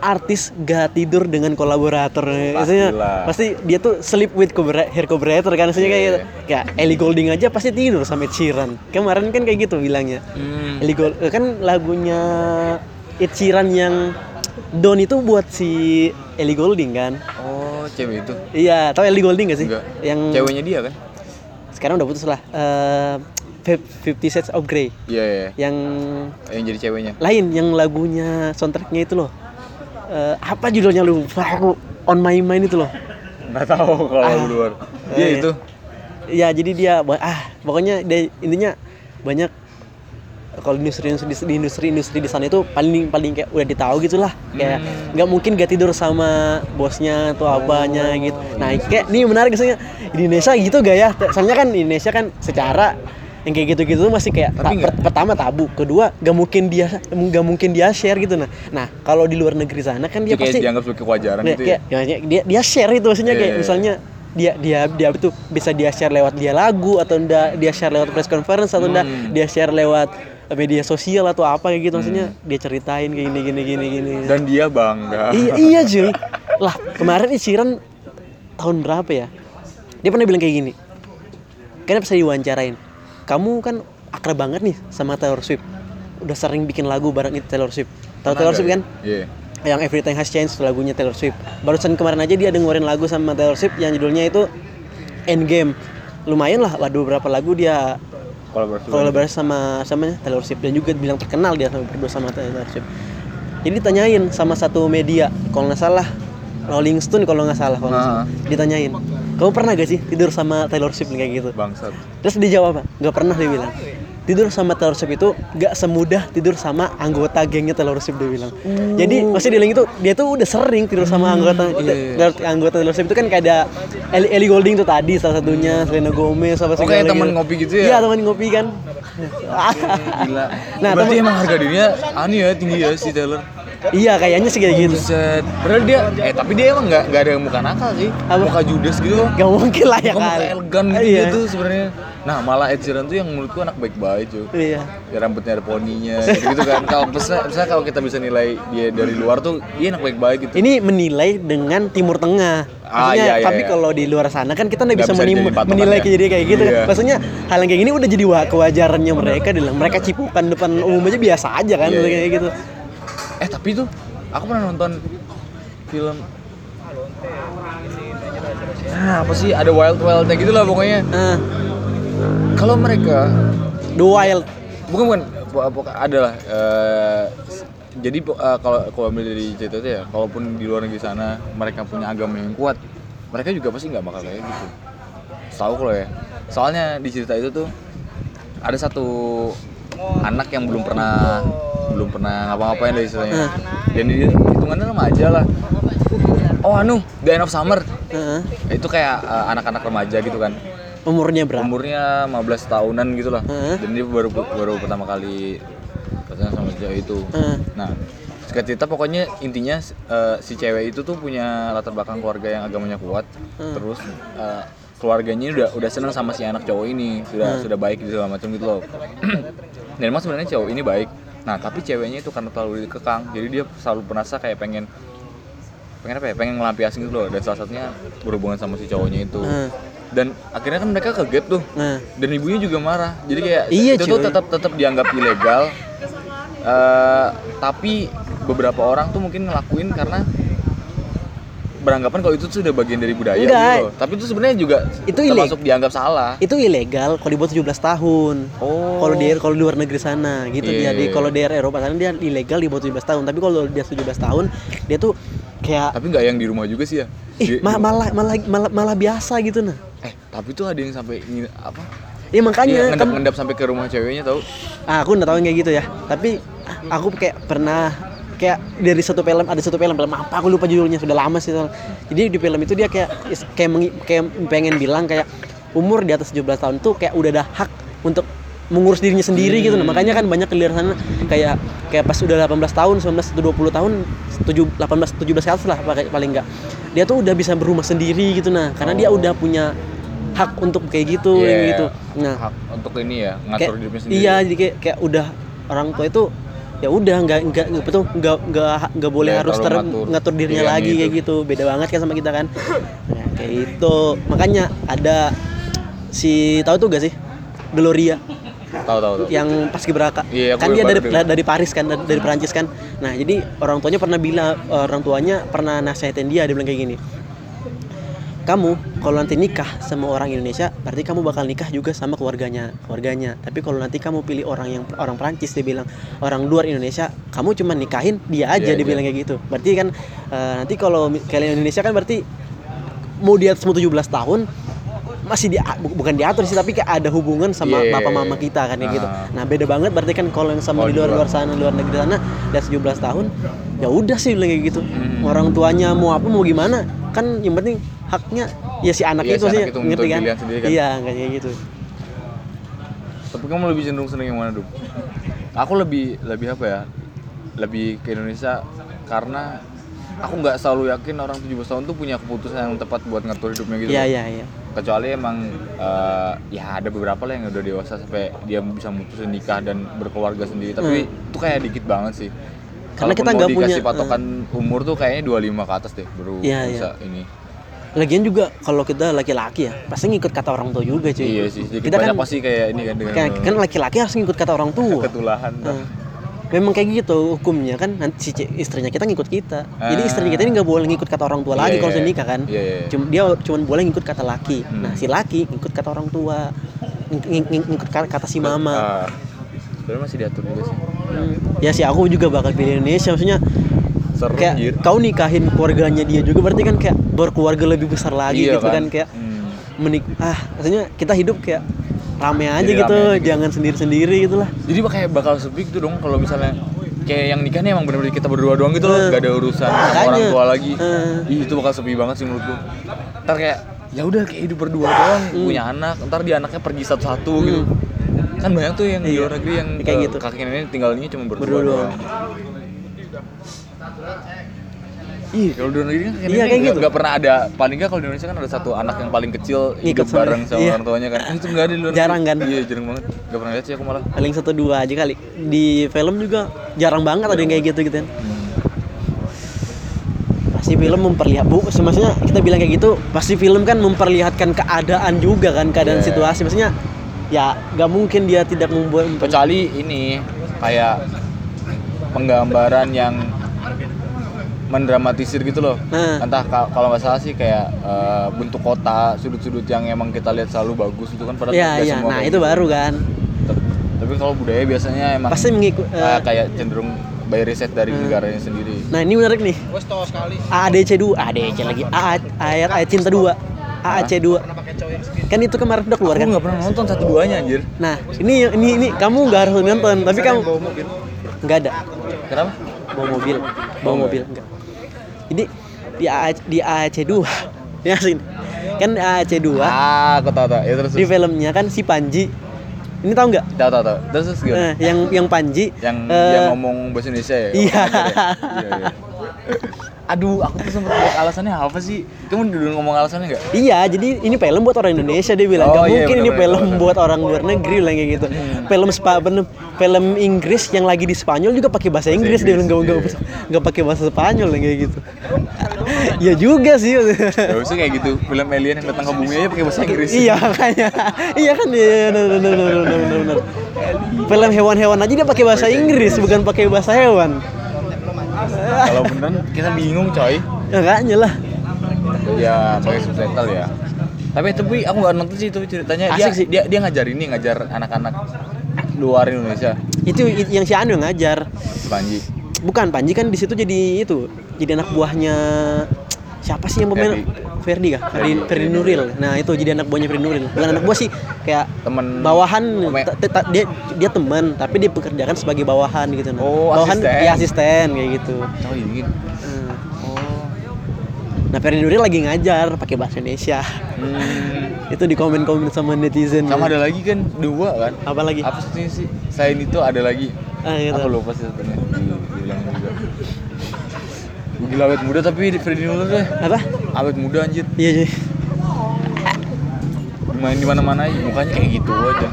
artis gak tidur dengan kolaborator maksudnya pasti dia tuh sleep with hair collaborator kan maksudnya kayak Iya, gitu. kayak Ellie Goulding aja pasti tidur sama Sheeran kemarin kan kayak gitu bilangnya hmm. Ellie Gold kan lagunya Ed Sheeran yang Don itu buat si Ellie Goulding kan? Oh cewek itu? Iya tahu Ellie Goulding gak sih? Enggak yang ceweknya dia kan? Sekarang udah putus lah. Eh, Fifty Shades of Grey. Iya iya. Yang yang jadi ceweknya. lain yang lagunya soundtracknya itu loh. Eh, apa judulnya lupa aku On My Mind itu loh. Nggak tahu kalau Ah. luar. Dia iya. itu. ya jadi dia ah pokoknya dia intinya banyak kalau di industri industri di industri industri di sana itu paling paling kayak udah ditahu gitulah. Kayak Hmm. nggak mungkin gak tidur sama bosnya atau apanya gitu. Nah kayak ini menarik soalnya di Indonesia gitu gak ya soalnya kan Indonesia kan secara yang kayak gitu-gitu masih kayak ta- nggak- per- pertama tabu kedua gak mungkin dia gak mungkin dia share gitu. Nah nah kalau di luar negeri sana kan dia kayak pasti dianggap sebagai kewajaran Kayak- gitu ya? kayak- ya, dia dia share itu maksudnya Iya, kayak iya, iya. misalnya dia dia dia itu bisa dia share lewat dia lagu atau enggak dia share lewat press conference atau enggak Hmm. dia share lewat media sosial atau apa kayak gitu maksudnya dia ceritain kayak gini gini gini gini. Dan dia bangga. Iya iya cuy. Lah kemarin Ishiran tahun berapa ya? Dia pernah bilang kayak gini. Kan bisa diwawancarain kamu kan akrab banget nih sama Taylor Swift. Udah sering bikin lagu bareng itu Taylor Swift. Tahu Taylor Swift kan? iya. Yang Everything Has Changed lagunya Taylor Swift. Barusan kemarin aja dia dengerin lagu sama Taylor Swift yang judulnya itu Endgame. Lumayan lah, ada beberapa lagu dia kolaborasi sama sama Taylor Swift dan juga bilang terkenal dia sama berdua sama Taylor Swift. Jadi ditanyain sama satu media, kalau nggak salah Rolling Stone kalau nggak salah kalau Nah. salah. Ditanyain, kamu pernah gak sih tidur sama Taylor Swift kayak gitu? bangsat Terus dia jawab apa? Gak pernah dia bilang. Tidur sama Taylor Swift itu gak semudah tidur sama anggota gengnya Taylor Swift dia bilang. Jadi maksudnya dia bilang itu dia tuh udah sering tidur sama anggota iya, iya. anggota Taylor Swift itu kan kayak ada Ellie, Ellie Golding tuh tadi salah satunya Selena Gomez apa Oh, segala temen gitu. ngopi gitu ya? Iya teman ngopi kan. Gila. Nah, Berarti temen- emang harga dirinya anu ya tinggi ya si Taylor. iya kayaknya sih kayak gitu. Buset. Padahal dia eh tapi dia emang nggak nggak ada muka nakal sih. Apa? Muka judes gitu. Gak mungkin lah ya Muka muka elegan gitu, Iya. gitu sebenarnya. Nah, malah Ed Sheeran tuh yang menurutku anak baik-baik, cuy. Iya. Ya rambutnya ada poninya gitu kan. Kalau misalnya, misalnya kalau kita bisa nilai dia dari luar tuh dia anak baik-baik gitu. Ini menilai dengan Timur Tengah. Ah, Maksudnya, iya, iya, tapi iya. kalau di luar sana kan kita nggak bisa, bisa menim- menilai ya. jadi kayak gitu. Iya. Maksudnya hal yang kayak gini udah jadi wa- kewajarannya mereka bilang mereka cipukan depan umum aja biasa aja kan Iya, iya. kayak gitu. Eh tapi tuh aku pernah nonton film Nah, apa sih ada wild wildnya gitu lah pokoknya. Nah, Kalau mereka The Wild. bukan bukan po- po- ada lah. eh, jadi eh, kalau kalau ambil dari cerita itu ya, kalaupun di luar negeri sana mereka punya agama yang kuat, mereka juga pasti nggak bakal kayak gitu. Tahu kalau ya. Soalnya di cerita itu tuh ada satu anak yang belum pernah belum pernah ngapa-ngapain dari istilahnya. Dan dia hitungannya remaja lah. Oh anu, The End of Summer. Heeh. Itu kayak eh, anak-anak remaja gitu kan. Umurnya berapa? Umurnya 15 tahunan gitu lah. Heeh. Dan dia baru baru pertama kali pacaran sama cewek itu. Heeh. Nah, singkat cerita pokoknya intinya eh, si cewek itu tuh punya latar belakang keluarga yang agamanya kuat. Terus eh, keluarganya udah udah seneng sama si anak cowok ini, sudah sudah baik gitu segala macam gitu loh. Dan emang sebenarnya cowok ini baik. Nah, tapi ceweknya itu karena terlalu dikekang, jadi dia selalu merasa kayak pengen pengen apa ya? Pengen ngelampiasin gitu loh. Dan salah satunya berhubungan sama si cowoknya itu. Dan akhirnya kan mereka ke gap tuh Nah, dan ibunya juga marah jadi kayak Iya, itu tuh tetap tetap dianggap ilegal Eh, tapi beberapa orang tuh mungkin ngelakuin karena beranggapan kalau itu tuh sudah bagian dari budaya Enggak. gitu loh. tapi itu sebenarnya juga Itu termasuk dianggap salah itu ilegal kalau di bawah 17 tahun. oh Kalau di kalau di luar negeri sana gitu Iya, dia di iya. kalau di Eropa sana dia ilegal di bawah 17 tahun. Tapi kalau dia 17 tahun dia tuh kayak tapi nggak yang di rumah juga sih ya ih Di- ma- malah malah malah malah biasa gitu nah. Eh tapi tuh ada yang sampai ini apa? Iya makanya Iya, kan ngendap ngendap sampai ke rumah ceweknya tau? Ah, aku nggak tahu kayak gitu ya. Tapi aku kayak pernah kayak dari satu film ada satu film film apa aku lupa judulnya sudah lama sih jadi di film itu dia kayak kayak mengi- kayak pengen bilang kayak umur di atas 17 tahun tuh kayak udah ada hak untuk mengurus dirinya sendiri gitu. Nah makanya kan banyak luar sana kayak kayak pas udah 18 tahun 19 atau 20 tahun 7 18 17 ke atas lah paling enggak dia tuh udah bisa berumah sendiri gitu nah karena dia udah punya hak untuk kayak gitu Iya, yang gitu. Nah hak untuk ini ya ngatur kayak, hidupnya sendiri. iya jadi kayak, kayak udah orang tua itu ya udah nggak nggak nggak betul nggak nggak nggak boleh Nggak harus ter, ngatur ngatur dirinya lagi gitu. kayak gitu. Beda banget kan sama kita kan. Nah, kayak itu makanya ada si tahu tuh gak sih? Gloria tahu tahu tahu. Yang pas Gibraka Iya, kan dia dari dari Paris kan dari, dari Perancis kan. Nah jadi orang tuanya pernah bilang orang tuanya pernah nasihatin dia dia bilang kayak gini. Kamu kalau nanti nikah sama orang Indonesia berarti kamu bakal nikah juga sama keluarganya keluarganya. Tapi kalau nanti kamu pilih orang yang orang Perancis dia bilang orang luar Indonesia kamu cuma nikahin dia aja Dia dia aja. bilang kayak gitu. Berarti kan eh, nanti kalau kalian Indonesia kan berarti mau di atas 17 tahun masih di bu- bukan diatur sih tapi kayak ada hubungan sama Iya. bapak mama kita kan kayak gitu. Ah. Nah, beda banget berarti kan kalau yang sama Kalau di di luar luar. luar sana, luar negeri sana udah 17 tahun, ya udah sih bilang kayak gitu. Hmm. Orang tuanya mau apa mau gimana, kan yang penting haknya ya si anak Iya, itu si sih anak itu ngerti kan? kan. Iya, kayak gitu. Tapi kamu lebih cenderung seneng yang mana, Dum? Aku lebih lebih apa ya? Lebih ke Indonesia karena aku nggak selalu yakin orang 17 tahun tuh punya keputusan yang tepat buat ngatur hidupnya gitu. Iya, iya, iya. Kecuali emang eh, ya ada beberapa lah yang udah dewasa sampai dia bisa mutusin nikah dan berkeluarga sendiri. Tapi itu kayak dikit banget sih. Hmm. Karena Kalaupun kita nggak punya- patokan umur tuh kayaknya 25 ke atas deh baru Iya, bisa iya. ini. Lagian juga kalau kita laki-laki ya, pasti ngikut kata orang tua juga, cuy. Iya sih, Kita banyak kan pasti kayak ini kan dengan kan, laki-laki harus ngikut kata orang tua. ketulahan. Nah, memang kayak gitu hukumnya kan nanti si istrinya kita ngikut kita jadi Ah. istrinya kita ini nggak boleh ngikut kata orang tua Iya, lagi kalau iya, sudah iya. nikah kan Iya, iya, iya. Cuma, dia cuma boleh ngikut kata laki Hmm. nah si laki ngikut kata orang tua ng- ng- ng- ngikut kata, si mama Ah, sebenarnya masih diatur juga sih. Hmm. ya sih aku juga bakal pilih Indonesia maksudnya Serem kayak anjir. kau nikahin keluarganya dia juga berarti kan kayak berkeluarga lebih besar lagi Iya gitu kan, kayak Hmm. menik ah maksudnya kita hidup kayak rame aja Jadi gitu rame jangan sendiri-sendiri gitu lah Jadi kayak bakal sepi gitu dong kalau misalnya kayak yang nikah nih emang bener-bener kita berdua doang gitu loh, Eh, gak ada urusan sama orang tua lagi. Eh. Ih, itu bakal sepi banget sih menurutku. Ntar kayak ya udah kayak hidup berdua doang Hmm. punya anak ntar dia anaknya pergi satu-satu gitu kan banyak tuh yang di Iya. luar negeri yang Kayak gitu. kakek nenek tinggalnya cuma berdua, Berdua doang. Iya, kalau di luar negeri kan Iya, kayak gitu. nggak pernah ada paling nggak kalau di Indonesia kan ada satu anak yang paling kecil Ngikut hidup sama- bareng sama iya. orang tuanya kan. Itu nggak ada di luar Jarang kan? iya jarang banget. Nggak pernah lihat sih aku malah. Paling satu dua aja kali. Di film juga jarang banget ada yang kayak gitu gitu kan. Pasti film memperlihat bu maksudnya kita bilang kayak gitu pasti film kan memperlihatkan keadaan juga kan keadaan Iya. situasi. Maksudnya ya nggak mungkin dia tidak membuat kecuali ini kayak penggambaran yang mendramatisir gitu loh. Nah. entah ka- kalau nggak salah sih kayak eh, bentuk kota sudut-sudut yang emang kita lihat selalu bagus itu kan pada ya ya nah itu baru kan. Tapi kalau budaya biasanya emang pasti mengikut kayak, kayak cenderung by riset dari negaranya sendiri. Nah ini menarik nih. AADC 2 AADC lagi. AA ayat ayat cinta 2 AAC 2 kan itu kemarin udah keluar aku kan? nggak pernah nonton satu duanya anjir. Nah ini ini ini. Kamu nggak harus nonton tapi kamu nggak ada. Kenapa? Bawa mobil. Bawa mobil. enggak jadi di AA, di AAC 2 ya sini. Kan AAC 2 ah aku tahu tahu. Ya terus di filmnya kan si Panji. Ini tahu nggak? Tahu tahu tahu. Terus terus gimana? Eh, yang yang Panji yang eh, yang ngomong bahasa Indonesia ya? iya. Orang aja ya? iya, iya. aduh aku tuh sempat lihat alasannya apa sih kamu dulu ngomong alasannya nggak Iya, jadi ini film buat orang Indonesia dia bilang. Oh, Gak iya, mungkin ini benar-benar, film buat orang luar negeri bilang kayak gitu. Film spa bener, film Inggris yang lagi di Spanyol juga pakai bahasa Inggris, dia bilang Inggris, gak iya. nggak pakai bahasa Spanyol yang kayak gitu. ya juga sih. Gak usah kayak gitu film alien yang datang ke bumi aja pakai bahasa Inggris iya makanya. iya kan iya benar benar benar benar benar, benar. Film hewan-hewan aja dia pakai bahasa Inggris bukan pakai bahasa hewan. Kalau beneran kita bingung coy Ya kayaknya lah. ya pakai subtitle ya tapi tapi aku nggak nonton sih itu ceritanya dia, Asik sih. dia dia ngajar ini ngajar anak-anak luar Indonesia Itu yang si Anu ngajar. Panji Bukan Panji kan di situ jadi itu, jadi anak buahnya siapa sih yang pemain Ferdi kah? Ferdi, Ferdi. Nuril. Nah, itu jadi anak buahnya Ferdi Nuril. Bukan anak buah sih, kayak temen bawahan dia dia teman, tapi dia pekerjakan sebagai bawahan gitu nah. Oh, bawahan asisten. ya asisten kayak gitu. oh ini Hmm. oh Nah, Ferdi Nuril lagi ngajar pakai bahasa Indonesia. hmm. itu di komen-komen sama netizen. sama ada lagi kan dua kan apa lagi? apa satunya sih selain itu ada lagi Ah, gitu. aku lupa sih satunya gila awet muda tapi Freddy Nuller deh Apa? awet muda anjir Iya, sih. main di mana mana aja mukanya kayak gitu aja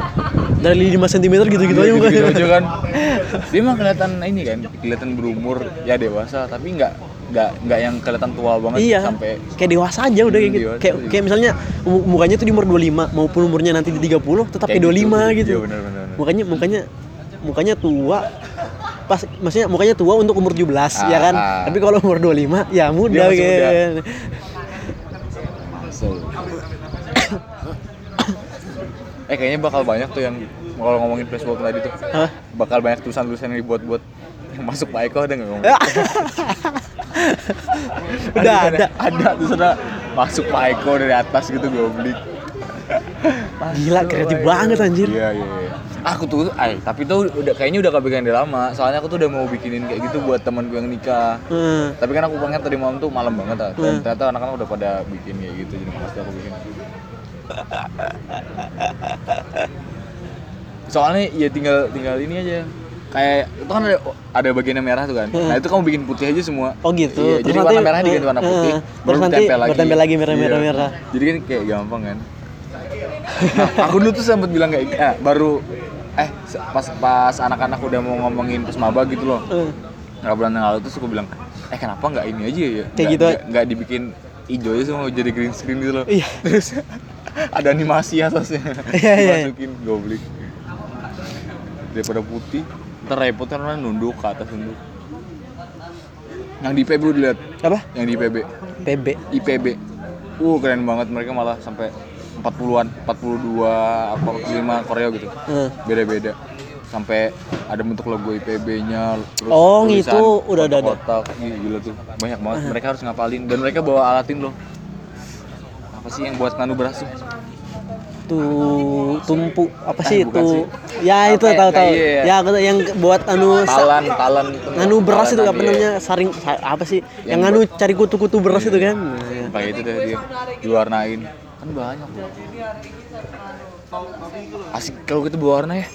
Dari 5 cm gitu-gitu Iya, aja mukanya. gitu aja kan dia mah kelihatan ini kan kelihatan berumur ya dewasa tapi nggak nggak nggak yang kelihatan tua banget Iya. sampai kayak dewasa aja udah kayak gitu. dewasa Kayak aja. kayak misalnya mu- mukanya tuh di umur 25 maupun umurnya nanti di 30 tetap kayak, 25 gitu. iya benar benar benar. Mukanya mukanya mukanya tua pas maksudnya mukanya tua untuk umur 17 ya kan. Ah. Tapi kalau umur 25 ya muda muda. kan. eh kayaknya bakal banyak tuh yang kalau ngomongin Facebook tadi tuh Hah? bakal banyak tulisan-tulisan yang dibuat-buat yang masuk Pak Eko ada nggak ngomong? Udah ada. ada tuh sana masuk Pak Eko dari atas gitu goblik Gila kreatif banget anjir. iya iya iya aku tuh ay, tapi tuh udah kayaknya udah kepikiran dari lama soalnya aku tuh udah mau bikinin kayak gitu buat temanku yang nikah Hmm. tapi kan aku pengen tadi malam tuh malam banget ah. dan Hmm. ternyata anak-anak udah pada bikin kayak gitu jadi pasti aku bikin soalnya ya tinggal tinggal ini aja kayak itu kan ada ada bagian yang merah tuh kan Hmm. nah itu kamu bikin putih aja semua Oh gitu. Iya, Terus jadi nanti- warna merahnya diganti warna eh, putih baru terus nanti tempel lagi bertempel lagi merah, Iya. merah. jadi kan kayak gampang kan nah, aku dulu tuh sempat bilang kayak eh, baru eh pas pas anak-anak udah mau ngomongin pesmaba gitu loh Eh, nggak bulan yang lalu tuh aku bilang eh kenapa nggak ini aja ya Kayak Nggak- gitu. nggak- dibikin hijau aja semua jadi green screen gitu loh Iya. terus ada animasi atasnya Iya, iya. masukin goblik daripada putih ntar repot karena nunduk ke atas nunduk yang di IPB lu dilihat apa? yang di IPB PB. IPB uh keren banget mereka malah sampai 40-an 42 apa 45 koreo gitu Eh. beda-beda sampai ada bentuk logo IPB-nya terus Oh, gitu. Udah ada-. Ih, gila tuh banyak banget mereka harus ngapalin dan mereka bawa alatin loh apa sih yang buat nganu beras tuh tuh tumpu apa Eh, sih bukan itu sih. ya itu tahu tahu iya, iya. ya aku yang buat anu talan talan itu. anu beras itu apa iya. namanya saring sa- apa sih Yang yang anu cari kutu-kutu beras itu kan Nah, ya. pakai itu deh dia diwarnain kan banyak loh asik kalau kita bawa warna ya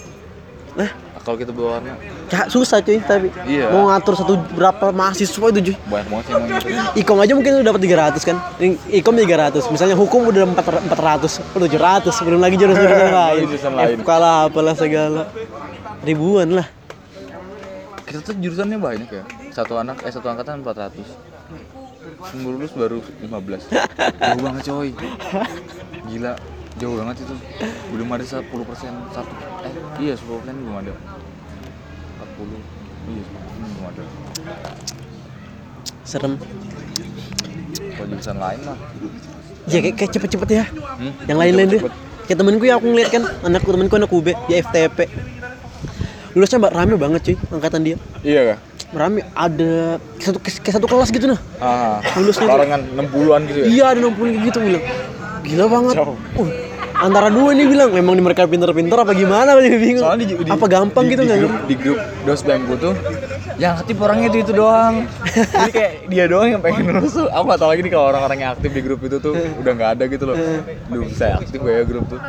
Nah, kalau kita bawa warna ya, susah cuy tapi Iya. mau ngatur satu berapa mahasiswa itu cuy. banyak banget sih emang gitu. Ikom aja mungkin udah dapat 300 kan. Ikom 300. Misalnya hukum udah 400, 400, 700, belum lagi jurusan-jurusan lain. jurusan lain. FK lah apalah segala. Ribuan lah. kita tuh jurusannya banyak ya satu anak eh satu angkatan 400 Yang baru lulus baru 15 jauh banget coy gila jauh banget itu belum ada 10 satu eh iya 10 belum ada 40 iya 10 belum ada Serem. kalau jurusan lain mah Ya kayak, kayak cepet-cepet ya. hmm? Yang lain-lain deh. Kayak temenku ya aku ngeliat kan, anakku temenku anak UB, dia FTP. Lulusnya mbak rame banget cuy, angkatan dia. iya kah? Rame ada satu, kayak satu kelas gitu nah. Ah, Lulusnya barengan 60-an gitu ya? Iya ada 60 kayak gitu bilang. Gila banget. Jauh. Uh, antara dua nih bilang memang di mereka pinter-pinter apa gimana Aku bingung. Soalnya di, di, apa gampang di, gitu di, nggak grup, di grup dos bangku tuh yang aktif orangnya itu itu doang jadi kayak dia doang yang pengen lulus tuh aku gak tau lagi nih kalau orang-orang yang aktif di grup itu tuh udah nggak ada gitu loh Duh, saya aktif ya grup tuh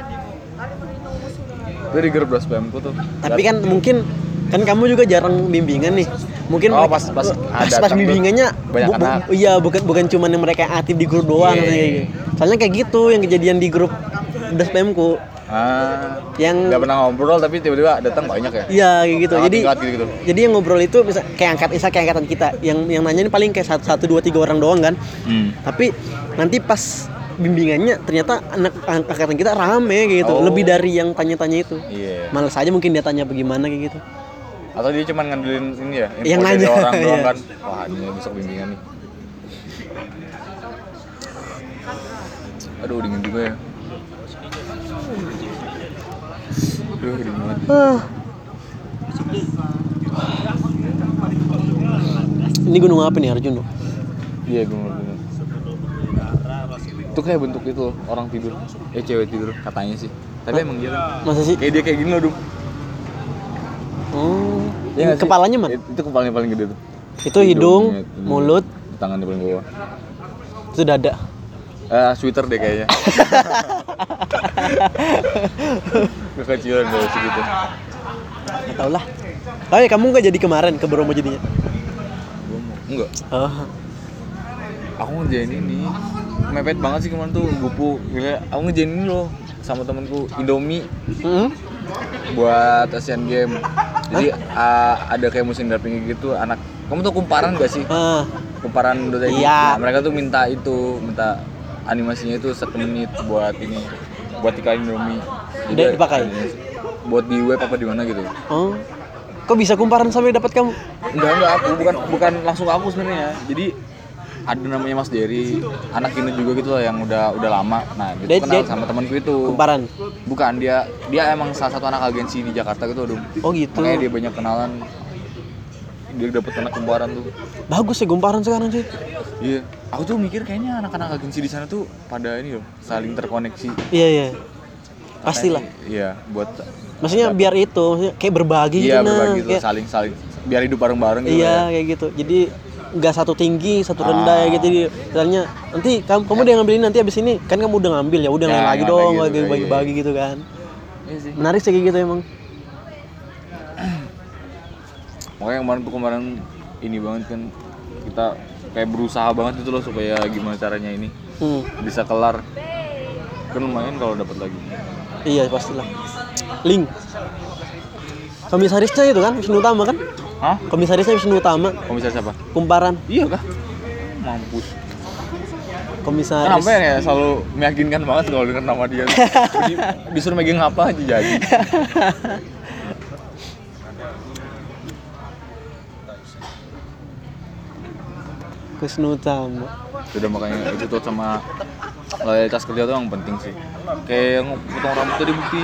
itu di grup dos bangku tuh Tapi kan mungkin kan kamu juga jarang bimbingan nih. Mungkin Oh, mereka- pas- pas pas, pas bimbingannya banyak anak. iya bukan bukan cuma yang mereka aktif di grup doang Iya, katanya iya, kayak gitu. Soalnya kayak gitu yang kejadian di grup Das PMku ah yang nggak pernah ngobrol tapi tiba-tiba datang banyak ya Iya kayak gitu. Kakak Jadi tingkat gitu-gitu. jadi yang ngobrol itu bisa kayak angkat isa kayak angkatan kita. Yang yang nanya ini paling kayak satu, satu dua tiga orang doang kan. hmm. Tapi nanti pas bimbingannya ternyata anak ang- angkatan kita rame kayak gitu. Oh. Lebih dari yang tanya-tanya itu. iya Males aja mungkin dia tanya bagaimana kayak gitu. Atau dia cuma ngandelin ini ya info Yang dari nanya, orang doang iya. kan wah ini besok bimbingan nih aduh dingin juga ya aduh dingin banget. Ini gunung apa nih Arjun? iya gunung gunung itu kayak bentuk itu loh, orang tidur eh cewek tidur katanya sih tapi emang kan Masa sih? kayak dia kayak gini loh dum Oh. Sih? Kepalanya mana? itu kepalanya paling gede tuh Itu hidung, Hidungnya, ini. mulut, tangannya paling bawah itu dada. Eh, sweater deh kayaknya. Kekecilan dari segitu. Gak tau lah. Oh ya kamu nggak jadi kemarin ke Bromo jadinya? Enggak. Oh. Aku ngerjain ini. Mepet banget sih kemarin tuh gupu. Gila, aku ngerjain ini loh sama temanku Indomie Mm-hmm. Buat Asian Game. Jadi uh, ada kayak musim dampingi gitu anak. Kamu tuh kumparan gak sih? Kumparan Dota. Iya. Nah, mereka tuh minta itu, minta animasinya itu satu menit buat ini buat ikan Indomie. Udah dipakai? Buat di web apa di mana gitu. oh. Kok bisa kumparan sampai dapat kamu? Enggak enggak aku bukan bukan langsung aku sebenarnya. Jadi ada namanya Mas Dery, anak ini juga gitu loh yang udah udah lama. Nah, dia kenal dia- sama temanku itu. Kumparan. Bukan dia dia emang salah satu anak agensi di Jakarta gitu, Dum. Oh gitu. Makanya dia banyak kenalan. Dia dapet anak kumparan tuh. Bagus ya kumparan sekarang sih. Iya. Aku tuh mikir kayaknya anak-anak agensi di sana tuh pada ini loh, saling terkoneksi. Iya iya. Pastilah. Iya, buat Maksudnya biar itu, maksudnya kayak berbagi iya gitu nah. berbagi tuh, Kayak- saling saling biar hidup bareng-bareng gitu. Iya ya. kayak gitu. Jadi nggak satu tinggi, satu rendah ya Ah. gitu. Jadi misalnya nanti kamu kamu udah ngambil ini nanti abis ini kan kamu udah ngambil ya udah Ya, lain lagi dong, lagi gitu, bagi-bagi gitu kan. Iya. Menarik sih kayak gitu emang. makanya kemarin tuh kemarin ini banget kan kita kayak berusaha banget itu loh supaya gimana caranya ini Hmm. bisa kelar kan lumayan kalau dapat lagi Iya pastilah. Link. Komisarisnya itu kan Wisnu Utama kan? Hah? Komisarisnya Wisnu Utama, komisaris siapa? Kumparan. iya kah? Mampus. Komisaris. kenapa ya? Selalu meyakinkan banget kalau denger nama dia. Di- disuruh megang apa aja jadi. Wisnu Utama. sudah makanya itu tuh sama loyalitas kerja tuh yang penting sih. Kayak yang potong rambut tadi bukti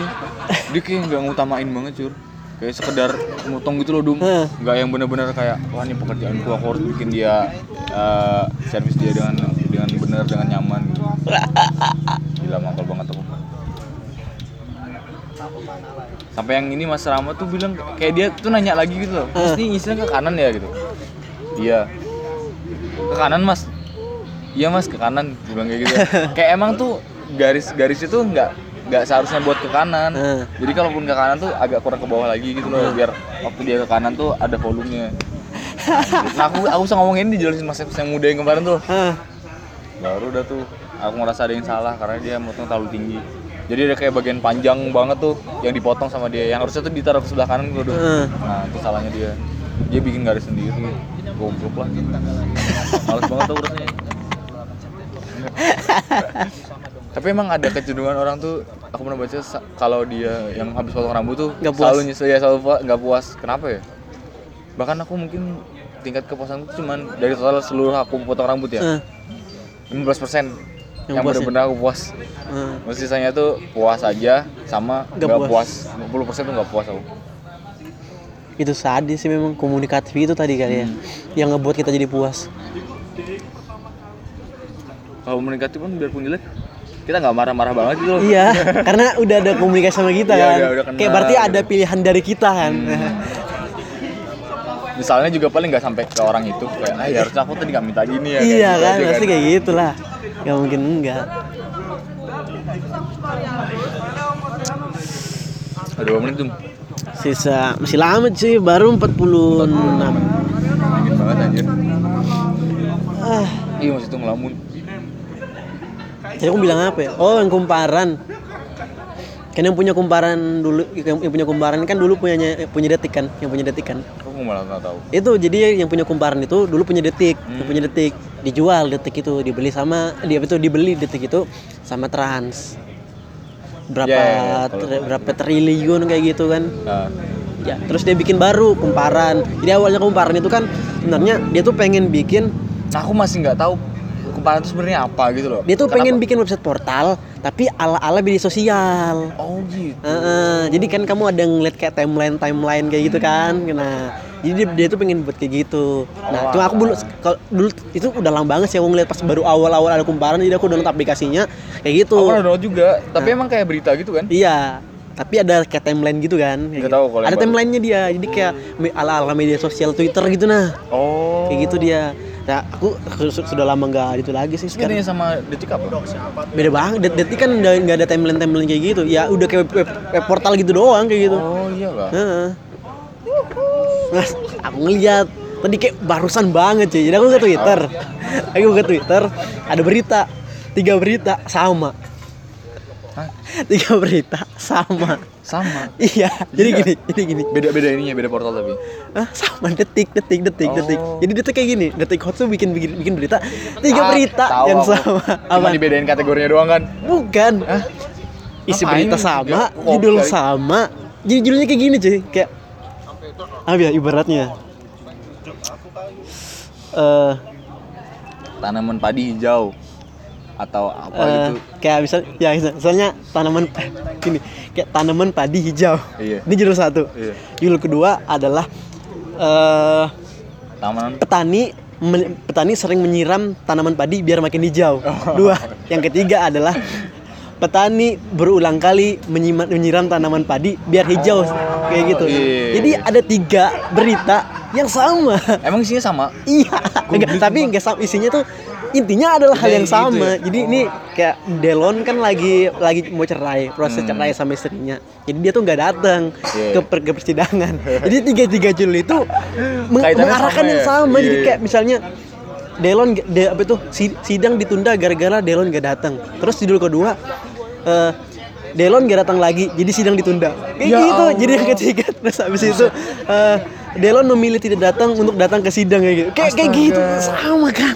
dia kayak nggak ngutamain banget cur kayak sekedar motong gitu loh dum. Nggak yang bener-bener kayak wah ini pekerjaanku aku harus bikin dia eh, servis dia dengan dengan benar dengan nyaman. Gitu. gila mangkal banget aku. Sampai yang ini Mas Rama tuh bilang kayak dia tuh nanya lagi gitu loh Mas ini isinya ke kanan ya? Gitu. Iya. Ke kanan Mas. Iya Mas ke kanan bilang kayak gitu. Kayak emang tuh garis-garis itu nggak nggak seharusnya buat ke kanan. Ah. Jadi kalaupun ke kanan tuh agak kurang ke bawah lagi gitu loh, biar waktu dia ke kanan tuh ada volumenya. Nah aku aku bisa ngomongin dijelasin mas yang muda yang kemarin tuh. Ah, Baru udah tuh aku ngerasa ada yang salah karena dia motong terlalu tinggi. Jadi ada kayak bagian panjang banget tuh yang dipotong sama dia. Yang harusnya tuh ditaruh ke sebelah kanan tuh. Ah. Nah itu salahnya dia. Dia bikin garis sendiri. Goblok lah. Males banget tuh urusnya. Tapi emang ada kecenderungan orang tuh aku pernah baca kalau dia yang habis potong rambut tuh Nggak puas. selalu nyesel ya selalu nggak puas. Kenapa ya? Bahkan aku mungkin tingkat kepuasan tuh cuman dari total seluruh aku potong rambut ya. ah, 15% Yang yang, ya? benar-benar aku puas. ah. Masih sisanya tuh puas aja sama Nggak puas. puas. 50% tuh nggak puas aku. itu sadis sih memang komunikatif itu tadi kali ya Hmm. yang ngebuat kita jadi puas Kalau komunikatif pun biarpun jelek, kita nggak marah-marah banget gitu loh. iya karena udah ada komunikasi sama kita Iya, kan udah- udah kenal kayak berarti ada gitu. pilihan dari kita kan Misalnya juga paling nggak sampai ke orang itu kayak, ah ya harusnya aku tadi nggak minta gini ya. iya gitu kan pasti kayak gitulah nggak mungkin enggak Ada dua menit tuh. sisa masih lama sih baru 46 Dingin banget anjir. ah Iya masih tuh ngelamun. Jadi aku bilang apa ya? Oh yang kumparan. Kan yang punya kumparan dulu yang punya kumparan kan dulu punyanya punya detik kan yang punya detik kan. Aku malah nggak tahu. itu jadi yang punya kumparan itu dulu punya detik yang punya detik dijual detik itu dibeli sama dia itu dibeli detik itu sama trans. Berapa ya, kalau- tri- berapa triliun kayak gitu kan. Nah, ya terus dia bikin baru kumparan. Jadi awalnya kumparan itu kan sebenarnya dia tuh pengen bikin nah, aku masih nggak tahu kumparan itu sebenarnya apa gitu loh. dia tuh Kenapa? pengen bikin website portal tapi ala ala media sosial Oh gitu. Heeh, jadi kan kamu ada ngeliat kayak timeline timeline kayak gitu kan nah jadi dia, dia tuh pengen buat kayak gitu nah cuma aku dulu kalau dulu itu udah lama banget sih aku ngeliat pas baru awal awal ada kumparan jadi aku download aplikasinya kayak gitu Aku download juga, tapi Nah. emang kayak berita gitu kan? iya tapi ada kayak timeline gitu kan kayak gitu. tahu kalau ada timelinenya dia jadi kayak ala ala media sosial twitter gitu nah Oh. kayak gitu dia nah aku, aku su- sudah lama nggak itu lagi sih sekarang Bedanya sama detik apa? beda banget Det- detik kan nggak ada timeline timeline kayak gitu ya udah kayak web, web- web portal gitu doang kayak gitu Oh iya lah. Heeh. Mas, aku ngeliat tadi kayak barusan banget cuy. Jadi aku ke Twitter. Aku ke Twitter, ada berita. Tiga berita sama. Hah? Tiga berita sama. Sama. Iya, jadi Iya. gini, jadi gini. Beda-beda ininya, beda portal tapi. Ah, sama detik, detik, detik, Oh. detik. Jadi detik kayak gini, detik hot tuh bikin bikin, bikin berita tiga Ah, berita tahu yang aku. sama. Apa? dibedain kategorinya doang kan? Bukan. Hah? Isi berita sama, judul sama. Jadi judulnya kayak gini cuy, kayak apa ya ibaratnya? Eh Tanaman padi hijau atau apa Eh, gitu. kayak misal ya misal- misalnya tanaman gini kayak tanaman padi hijau Iya. ini judul satu Iya. judul kedua adalah Tanaman petani men- petani sering menyiram tanaman padi biar makin hijau Oh. dua yang ketiga adalah petani berulang kali menyima- menyiram tanaman padi biar hijau kayak gitu iya. jadi ada tiga berita yang sama Emang isinya sama? Iya, enggak, tapi enggak sama isinya tuh intinya adalah hal yang gitu sama. ya? Jadi ini kayak Delon kan lagi lagi mau cerai, proses Hmm. cerai sama istrinya. Jadi dia tuh nggak datang Iya. ke, per- ke persidangan. Jadi tiga tiga judul itu meng- Kaitannya mengarahkan sama yang ya? sama. Jadi Iya. kayak misalnya Delon de, apa itu si- sidang ditunda gara-gara Delon gak datang. Terus judul kedua eh, Delon gak datang lagi, jadi sidang ditunda. Kayak Ya gitu. Jadi yang Allah. ketiga terus habis itu eh, Delon memilih tidak datang untuk datang ke sidang kayak gitu. Kayak kayak gitu sama kan.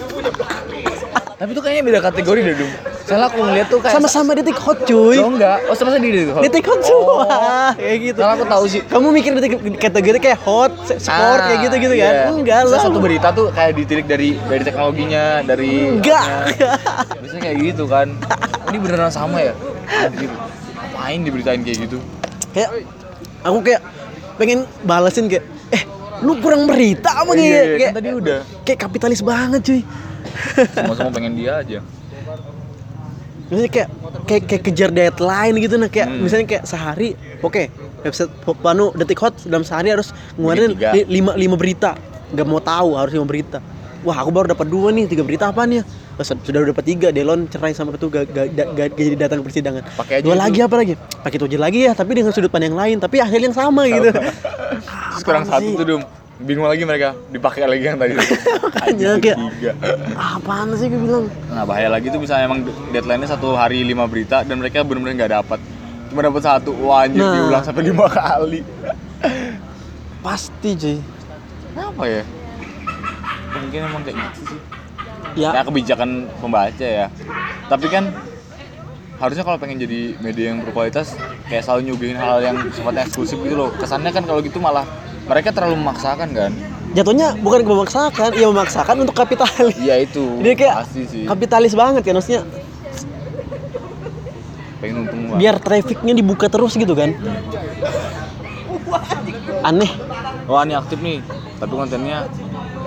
Tapi itu kayaknya beda kategori deh, Dum. Soalnya aku ngeliat tuh kayak Sama-sama detik hot cuy. Oh enggak. Oh sama di detik hot. Detik hot semua kayak gitu. Soalnya aku tahu sih. Kamu mikir detik kategori kayak hot, sport Ah, kayak gitu-gitu kan? iya. Enggak lah. satu berita tuh kayak ditilik dari dari teknologinya, dari Enggak. Biasanya kayak gitu kan. Ini beneran sama ya? Ngapain diberitain kayak gitu? kayak aku kayak pengen balesin kayak eh lu kurang berita apa Iya, kayak iya, kayak kan tadi udah. kayak kapitalis banget cuy. Semua-semua pengen dia aja. Maksudnya kayak kayak kayak kejar deadline gitu nah kayak Hmm. misalnya kayak sehari oke website Panu detik hot dalam sehari harus ngeluarin lima lima berita. Nggak mau tahu harus lima berita. Wah aku baru dapat dua nih tiga berita apa nih oh, sudah dapat tiga Delon cerai sama itu gak, gak, gak, gak jadi datang ke persidangan. Pakai dua itu. lagi apa lagi? Pakai itu aja lagi ya tapi dengan sudut pandang yang lain tapi hasil yang sama. gitu. Kurang Apaan satu tuh dum bingung lagi mereka dipakai lagi yang tadi. Makanya kayak apaan sih gue bilang? Nah bahaya lagi tuh misalnya emang deadline-nya satu hari lima berita dan mereka benar-benar nggak dapat cuma dapat satu wah anjir Nah. diulang sampai lima kali. Pasti cuy kenapa ya? Mungkin emang kayak gitu sih. Ya. Ya kebijakan pembaca ya. Tapi kan harusnya kalau pengen jadi media yang berkualitas kayak selalu nyuguhin hal yang sifatnya eksklusif gitu loh. Kesannya kan kalau gitu malah mereka terlalu memaksakan kan? Jatuhnya bukan memaksakan ya memaksakan untuk kapitalis. Iya itu. Dia kayak pasti sih. kapitalis banget kan maksudnya. Pengen untung banget. Biar trafficnya dibuka terus gitu kan? Aneh. Wah ini aktif nih. Tapi kontennya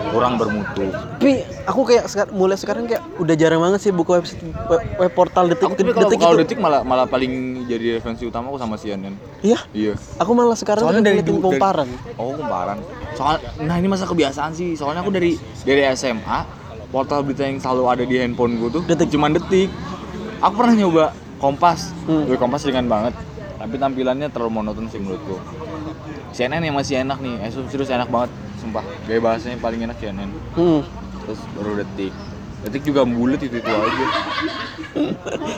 kurang bermutu. Tapi aku kayak sekar- mulai sekarang kayak udah jarang banget sih buka website web, web portal detik aku tapi kalau detik kalau itu. detik malah malah paling jadi referensi utama aku sama CNN iya? Iya. Aku malah sekarang soalnya dari dari- komparan oh kumparan. Soal nah ini masa kebiasaan sih. Soalnya aku dari dari SMA portal berita yang selalu ada di handphone gue tuh Detik. cuman detik. Aku pernah nyoba Kompas. Hmm. Kompas ringan banget. Tapi tampilannya terlalu monoton sih menurutku. CNN yang masih enak nih. Eh serius enak banget sumpah gaya bahasanya paling enak CNN Hmm. terus baru detik detik juga bulat itu itu aja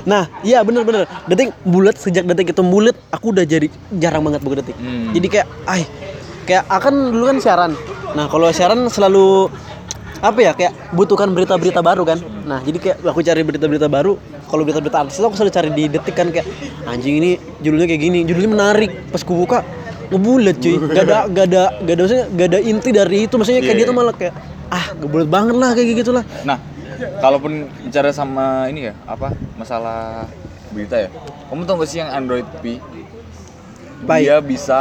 Nah, iya bener-bener. Detik bulat sejak detik itu bulat, aku udah jadi jarang banget buka detik. Hmm. Jadi kayak, ay, kayak akan dulu kan siaran. Nah, kalau siaran selalu apa ya kayak butuhkan berita-berita baru kan. Nah, jadi kayak aku cari berita-berita baru. Kalau berita-berita artis aku selalu cari di detik kan kayak anjing ini judulnya kayak gini, judulnya menarik. Pas ku buka ngebulet cuy. Gak ada gak ada gak ada maksudnya gak ada inti dari itu. Maksudnya kayak Iya, dia tuh iya. malah kayak ah ngebulet banget lah kayak gitu lah. Nah, kalaupun bicara sama ini ya, apa masalah berita ya, kamu tau gak sih yang Android P? Baik. Dia bisa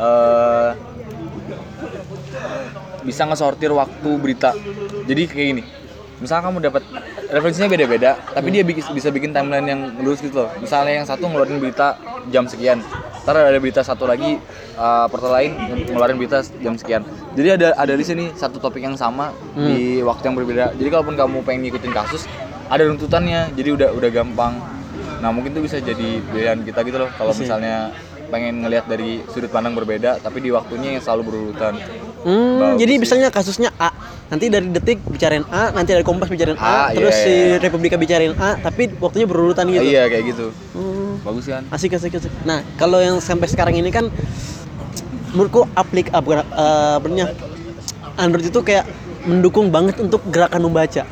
eh bisa ngesortir waktu berita. Jadi kayak gini. Misalnya kamu dapat referensinya beda-beda, tapi dia bisa bikin timeline yang lurus gitu loh. Misalnya yang satu ngeluarin berita jam sekian, ntar ada berita satu lagi eh, portal lain ngeluarin berita jam sekian. Jadi ada ada di sini satu topik yang sama di waktu yang berbeda. Jadi kalaupun kamu pengen ngikutin kasus, ada runtutannya. Jadi udah udah gampang. Nah mungkin itu bisa jadi pilihan kita gitu loh. Kalau misalnya pengen ngelihat dari sudut pandang berbeda, tapi di waktunya yang selalu berurutan. Hmm, Bagus jadi sih. misalnya kasusnya A, nanti dari detik bicarain A, nanti dari Kompas bicarain A, A, terus iya, si iya. Republika bicarain A, tapi waktunya berurutan gitu. Iya kayak gitu. Hmm, Bagus kan? asik asik asik. Nah, kalau yang sampai sekarang ini kan menurutku aplik apanya, Android itu kayak mendukung banget untuk gerakan membaca.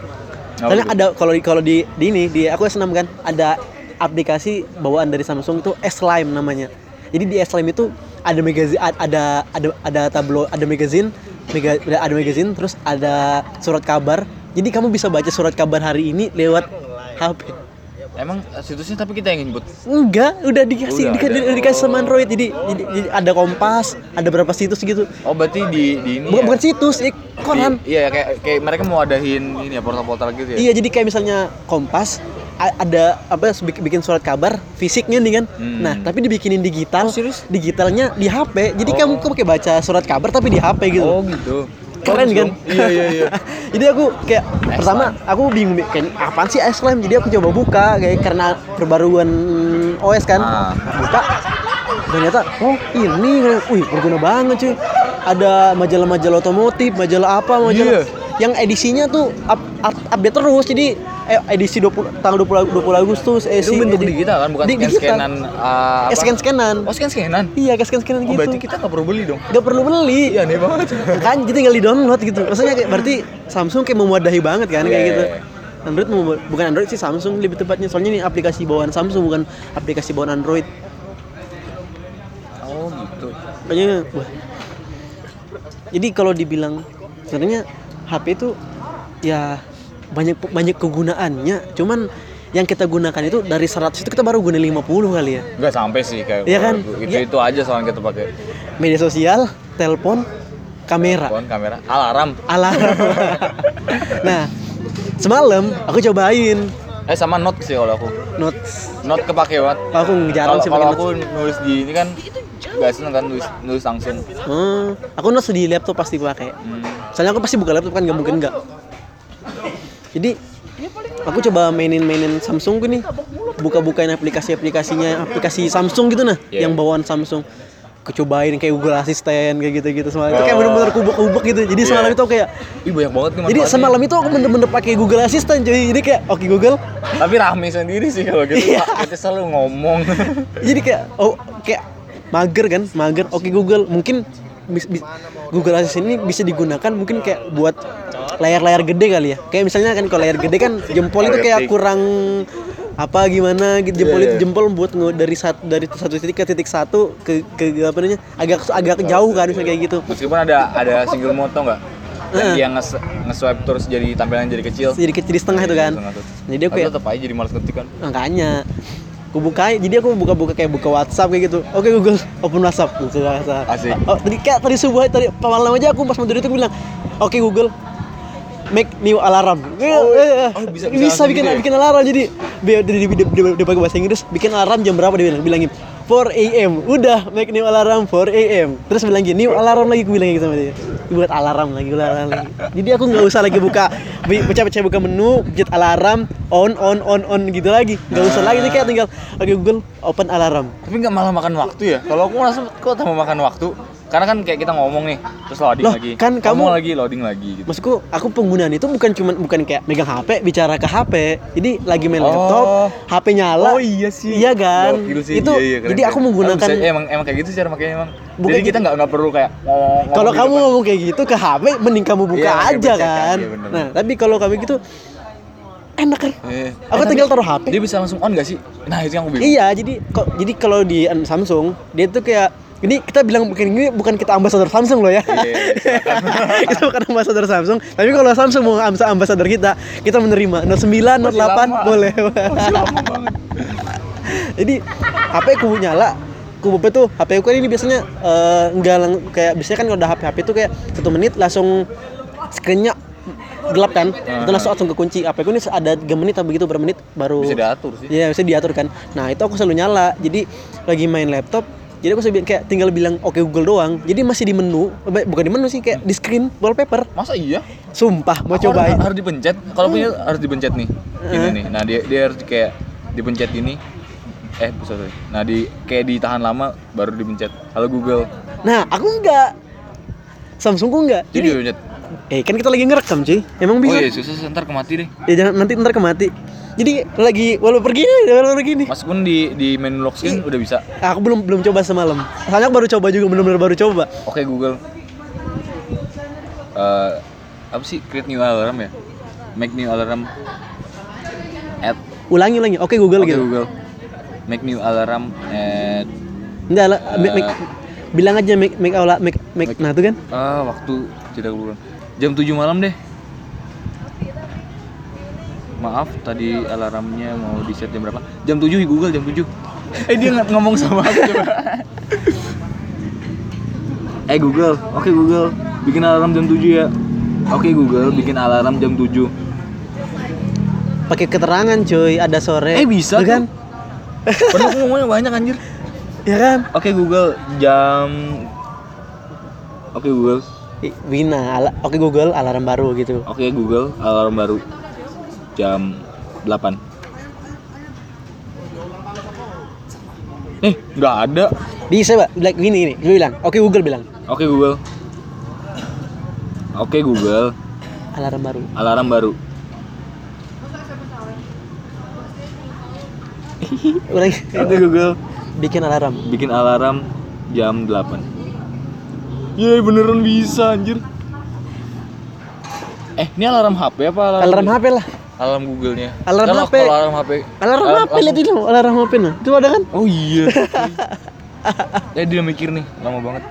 Oh, gitu. ada kalau di kalau di, di ini di aku S6 kan ada aplikasi bawaan dari Samsung itu S-Lime namanya. Jadi di S-Lime itu ada magazine ada ada ada tablo ada magazine mega, ada magazine terus ada surat kabar. Jadi kamu bisa baca surat kabar hari ini lewat HP. Emang situsnya tapi kita yang input. Enggak, udah dikasih Udah dika- ada. di- dikasih sama Android. Jadi, jadi, jadi ada Kompas, ada berapa situs gitu. Oh berarti di di ini Bukan, ya? bukan situs, eh, koran. Di- iya kayak kayak mereka mau adain ini ya portal-portal gitu ya. Iya, jadi kayak misalnya Kompas ada apa bik- bikin surat kabar fisiknya nih kan. Hmm. Nah, tapi dibikinin digital. Oh, serius? Digitalnya di HP. Jadi Oh. kamu kamu kayak baca surat kabar tapi di HP gitu. Oh gitu. Keren kan? Iya iya iya. jadi aku kayak pertama aku bingung kayak apaan sih ice cream jadi aku coba buka kayak karena perbaruan OS kan Ah. buka ternyata oh ini wih berguna banget cuy ada majalah-majalah otomotif majalah apa majalah Iya. Yang edisinya tuh up, up- update terus jadi eh, edisi 20 tanggal 20, 20 Agustus eh, Itu bentuk digital kan bukan Di- scan scanan uh, eh, scan scanan Oh scan scanan. iya scan scanan Oh gitu berarti kita nggak perlu beli dong. Gak perlu beli Iya aneh banget. kan jadi tinggal di download gitu maksudnya kayak berarti Samsung kayak memuadahi banget kan kayak Iya, gitu iya, iya. Android mau- bukan Android sih Samsung lebih tepatnya soalnya ini aplikasi bawaan Samsung bukan aplikasi bawaan Android Oh gitu. makanya wah jadi kalau dibilang sebenarnya HP itu ya banyak banyak kegunaannya cuman yang kita gunakan itu dari 100 itu kita baru guna 50 kali ya Nggak sampai sih kayak. Iya kan? Itu Iya. itu aja soalnya kita pakai. media sosial telepon kamera Phone, kamera, alarm. alarm nah semalam aku cobain Eh sama note sih kalau aku. notes Note kepake banget. aku jarang Kalau sih kalau aku nulis di ini kan nggak seneng kan nulis nulis langsung. Hmm, aku notes di laptop pasti pakai Hmm. soalnya aku pasti buka laptop kan nggak mungkin nggak jadi aku coba mainin-mainin Samsung nih buka-bukain aplikasi-aplikasinya aplikasi Samsung gitu nah Iya. yang bawaan Samsung aku cobain kayak Google Assistant kayak gitu-gitu semalam itu kayak Oh. bener-bener kubuk-kubuk gitu jadi Iya. semalam itu kayak Ih banyak banget nih jadi semalam itu aku bener-bener pakai Google Assistant jadi kayak oke Google Tapi rame sendiri sih kalau gitu. Iya. Kita selalu ngomong. jadi kayak oh kayak mager kan mager oke Google mungkin bis- bis- Google Assistant ini bisa digunakan mungkin kayak buat layar-layar gede kali ya kayak misalnya kan kalau layar gede kan jempol itu kayak kurang apa gimana gitu jempol Iya, itu iya. jempol buat nge- dari satu dari satu titik ke titik satu ke ke apa namanya agak agak jauh kan misalnya kayak gitu Meskipun ada ada single moto nggak? Yang Heeh. dia nge, nge-swipe terus jadi tampilan jadi kecil. jadi kecil di setengah itu kan Setengah tuh. jadi aku ya tetap aja jadi malas ngetik kan. makanya aku buka jadi aku buka-buka kayak buka WhatsApp kayak gitu oke Google open WhatsApp buka WhatsApp Asik. oh, tadi kayak tadi subuh tadi malam aja aku pas mau tidur itu aku bilang oke Google make new alarm Oh, Eh, eh, oh, bisa- bisa, bisa bikin gitu ya? bikin alarm jadi dia dia, dia, dia, dia, dia pakai bahasa Inggris bikin alarm jam berapa dia bilang bilangin 4 a.m. udah make new alarm 4 a.m. terus bilang gini new alarm lagi aku bilang gitu sama dia buat alarm lagi alarm lagi jadi aku nggak usah lagi buka pecah-pecah buka menu pencet alarm on on on on gitu lagi nggak usah lagi Jadi kayak tinggal oke Google open alarm Tapi nggak malah makan waktu ya. Kalau aku merasa kok tambah makan waktu. Karena kan kayak kita ngomong nih, terus loading Loh, lagi. kan kamu- ngomong lagi, loading lagi gitu. Maksudku, aku penggunaan itu bukan cuman bukan kayak megang HP bicara ke HP. Jadi lagi main Oh. laptop, HP nyala. Oh iya sih. Iya kan? Gokil sih. Itu Iya, iya, keren, jadi aku menggunakan bisa- emang emang kayak gitu sih cara makanya emang. Bukan jadi kita gitu. nggak nggak perlu kayak ngomong. kalau kamu depan. ngomong kayak gitu ke HP mending kamu buka Iya, aja kan. iya, bener. nah, tapi kalau kamu gitu enak kan? Eh, Aku eh, tinggal taruh HP. Dia bisa langsung on gak sih? Nah itu yang aku bingung. Iya, jadi kok jadi kalau di Samsung dia tuh kayak ini kita bilang bukan ini bukan kita ambasador Samsung loh ya. Iya, kita bukan ambasador Samsung, tapi kalau Samsung mau ambas- ambasador kita, kita menerima Note 9, Note 8 lama. boleh. Masih lama banget. Jadi HP ku nyala, ku buka tuh HP ku kan ini biasanya eh, enggak lang- kayak biasanya kan kalau udah HP HP tuh kayak satu menit langsung screennya gelap kan, itu langsung langsung kekunci. HP ku ini ada 3 menit atau begitu per menit baru Bisa diatur sih. Iya, bisa diatur kan. Nah, itu aku selalu nyala. Jadi lagi main laptop, jadi aku selalu kayak tinggal bilang oke Google doang. Jadi masih di menu, eh, bukan di menu sih kayak di screen wallpaper. Masa iya? Sumpah, mau Aku cobain. Harus, harus dipencet. Kalau punya harus dipencet nih. Ini nih. Nah dia dia harus kayak dipencet ini. Eh sorry. Nah di kayak ditahan lama baru dipencet. Kalau Google. Nah, aku enggak. Samsungku enggak. Jadi Jadi, dipencet. eh kan kita lagi ngerekam, cuy. Emang Oh bisa. iya susah susah, ntar kemati deh. Ya jangan nanti ntar kemati. Jadi lagi walau pergi nih, walau pergi nih. Meskipun di di menu lock screen udah bisa. Aku belum belum coba semalam. Soalnya aku baru coba juga benar-benar baru coba. Oke Google. Eh apa sih create new alarm ya? Make new alarm. Add. Ulangi ulangi. Oke Google Oke gitu. Google. Make new alarm at Enggak lah, make- make- bilang aja make make aula make make, nah itu kan. ah waktu tidak keluar. Jam 7 malam deh. Maaf, tadi alarmnya mau di set jam berapa? Jam 7 Google jam 7. Eh dia nggak ngomong sama aku coba. eh Google, oke Google, bikin alarm jam 7 ya. Oke Google, bikin alarm jam 7. Pakai keterangan cuy, ada sore. Eh, bisa Tuh kan? Pernah aku ngomongnya banyak anjir. Ya kan? Oke Google, jam Oke Google, I- Wina, ala- oke Google alarm baru gitu. oke Google, alarm baru jam 8. Eh, nggak ada. Bisa, Pak. Like gini ini, gue bilang. Oke Google bilang Oke Google. Oke Google, alarm baru. alarm baru. Oke Google, Bikin alarm. bikin alarm jam 8. Yeay, beneran bisa anjir. Eh, ini alarm HP apa alarm? Alarm HP lah. Alarm Google-nya. Alarm Kalau- HP. Alarm HP. Alarm alarm HP lihat itu, alarm HP nah. Itu ada kan? Oh iya. eh dia mikir nih, lama banget.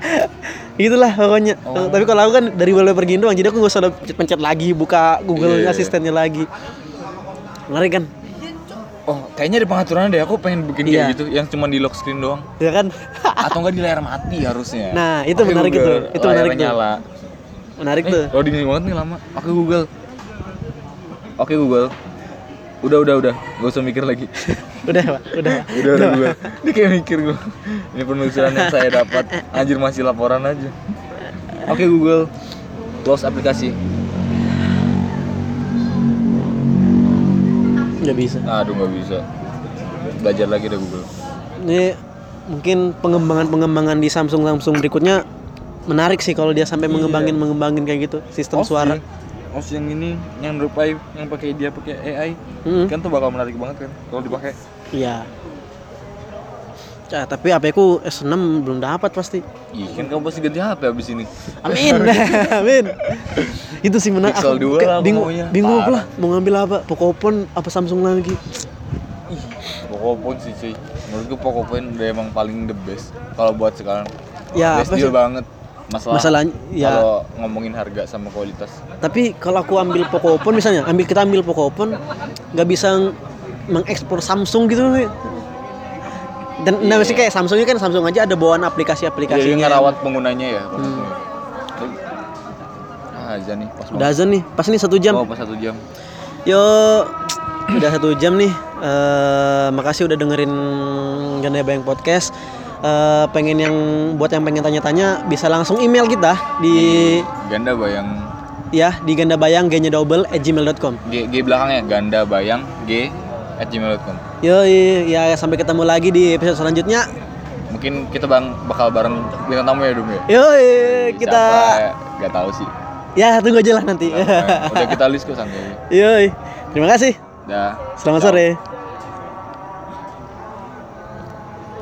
Itulah pokoknya. Oh. Tapi kalau aku kan dari wallpaper gini doang, jadi aku gak usah ada pencet-pencet lagi, buka Google Iya, iya. asistennya lagi. Ngeri kan? Oh, kayaknya di pengaturannya deh aku pengen bikin Iya. kayak gitu, yang cuma di lock screen doang. Ya kan? Atau enggak di layar mati harusnya. Nah, itu Oke, menarik itu. Itu menarik tuh. nyala. Menarik Eh, tuh. loading banget nih lama. Oke Google. Oke Google. Udah udah udah, gak usah mikir lagi. Udah, Pak. Udah. Udah udah Google. Ini kayak mikir gue. Ini penelusuran yang saya dapat. Anjir masih laporan aja. Oke Google. Close aplikasi. nggak bisa Aduh nggak bisa. Belajar lagi deh Google. ini mungkin pengembangan-pengembangan di Samsung Samsung berikutnya menarik sih kalau dia sampai mengembangin mengembangin kayak gitu sistem suara OS yang ini yang Rupai yang pakai dia pakai AI Mm-mm. kan tuh bakal menarik banget kan kalau dipakai. iya Ya, tapi HP ku S6 belum dapat pasti. Ih kan kamu pasti ganti HP abis ini. Amin. Amin. Itu sih menarik. Pixel dua kayak lah aku bingung, maunya. bingung Parah. lah mau ngambil apa? Pocophone apa Samsung lagi? Ih, Pocophone sih cuy. Menurutku Pocophone udah emang paling the best kalau buat sekarang. Ya, best apa deal sih? banget. Masalah, Masalahnya, ya. kalau ngomongin harga sama kualitas. Tapi kalau aku ambil Pocophone misalnya, ambil kita ambil Pocophone nggak bisa mengekspor Samsung gitu. Dan nah, maksudnya kayak Samsung ini kan Samsung aja ada bawaan Jadi aplikasi-aplikasinya. ngerawat penggunanya ya maksudnya. Ah, aja nih pas Udah azan nih, pas nih satu jam. Oh, pas satu jam. Yo, udah satu jam nih. Eh, makasih udah dengerin Ganda Bayang Podcast. Eh, pengen yang buat yang pengen tanya-tanya bisa langsung email kita di Ganda bayang ya di ganda bayang g-nya double at gmail.com. G, G belakangnya ganda bayang G at gmail.com Yo, ya sampai ketemu lagi di episode selanjutnya. mungkin kita bang bakal bareng bintang tamu ya dum ya Yo, kita nggak tahu sih ya tunggu aja lah nanti. udah kita list kok santai Yo, terima kasih. dah Selamat Ciao. sore.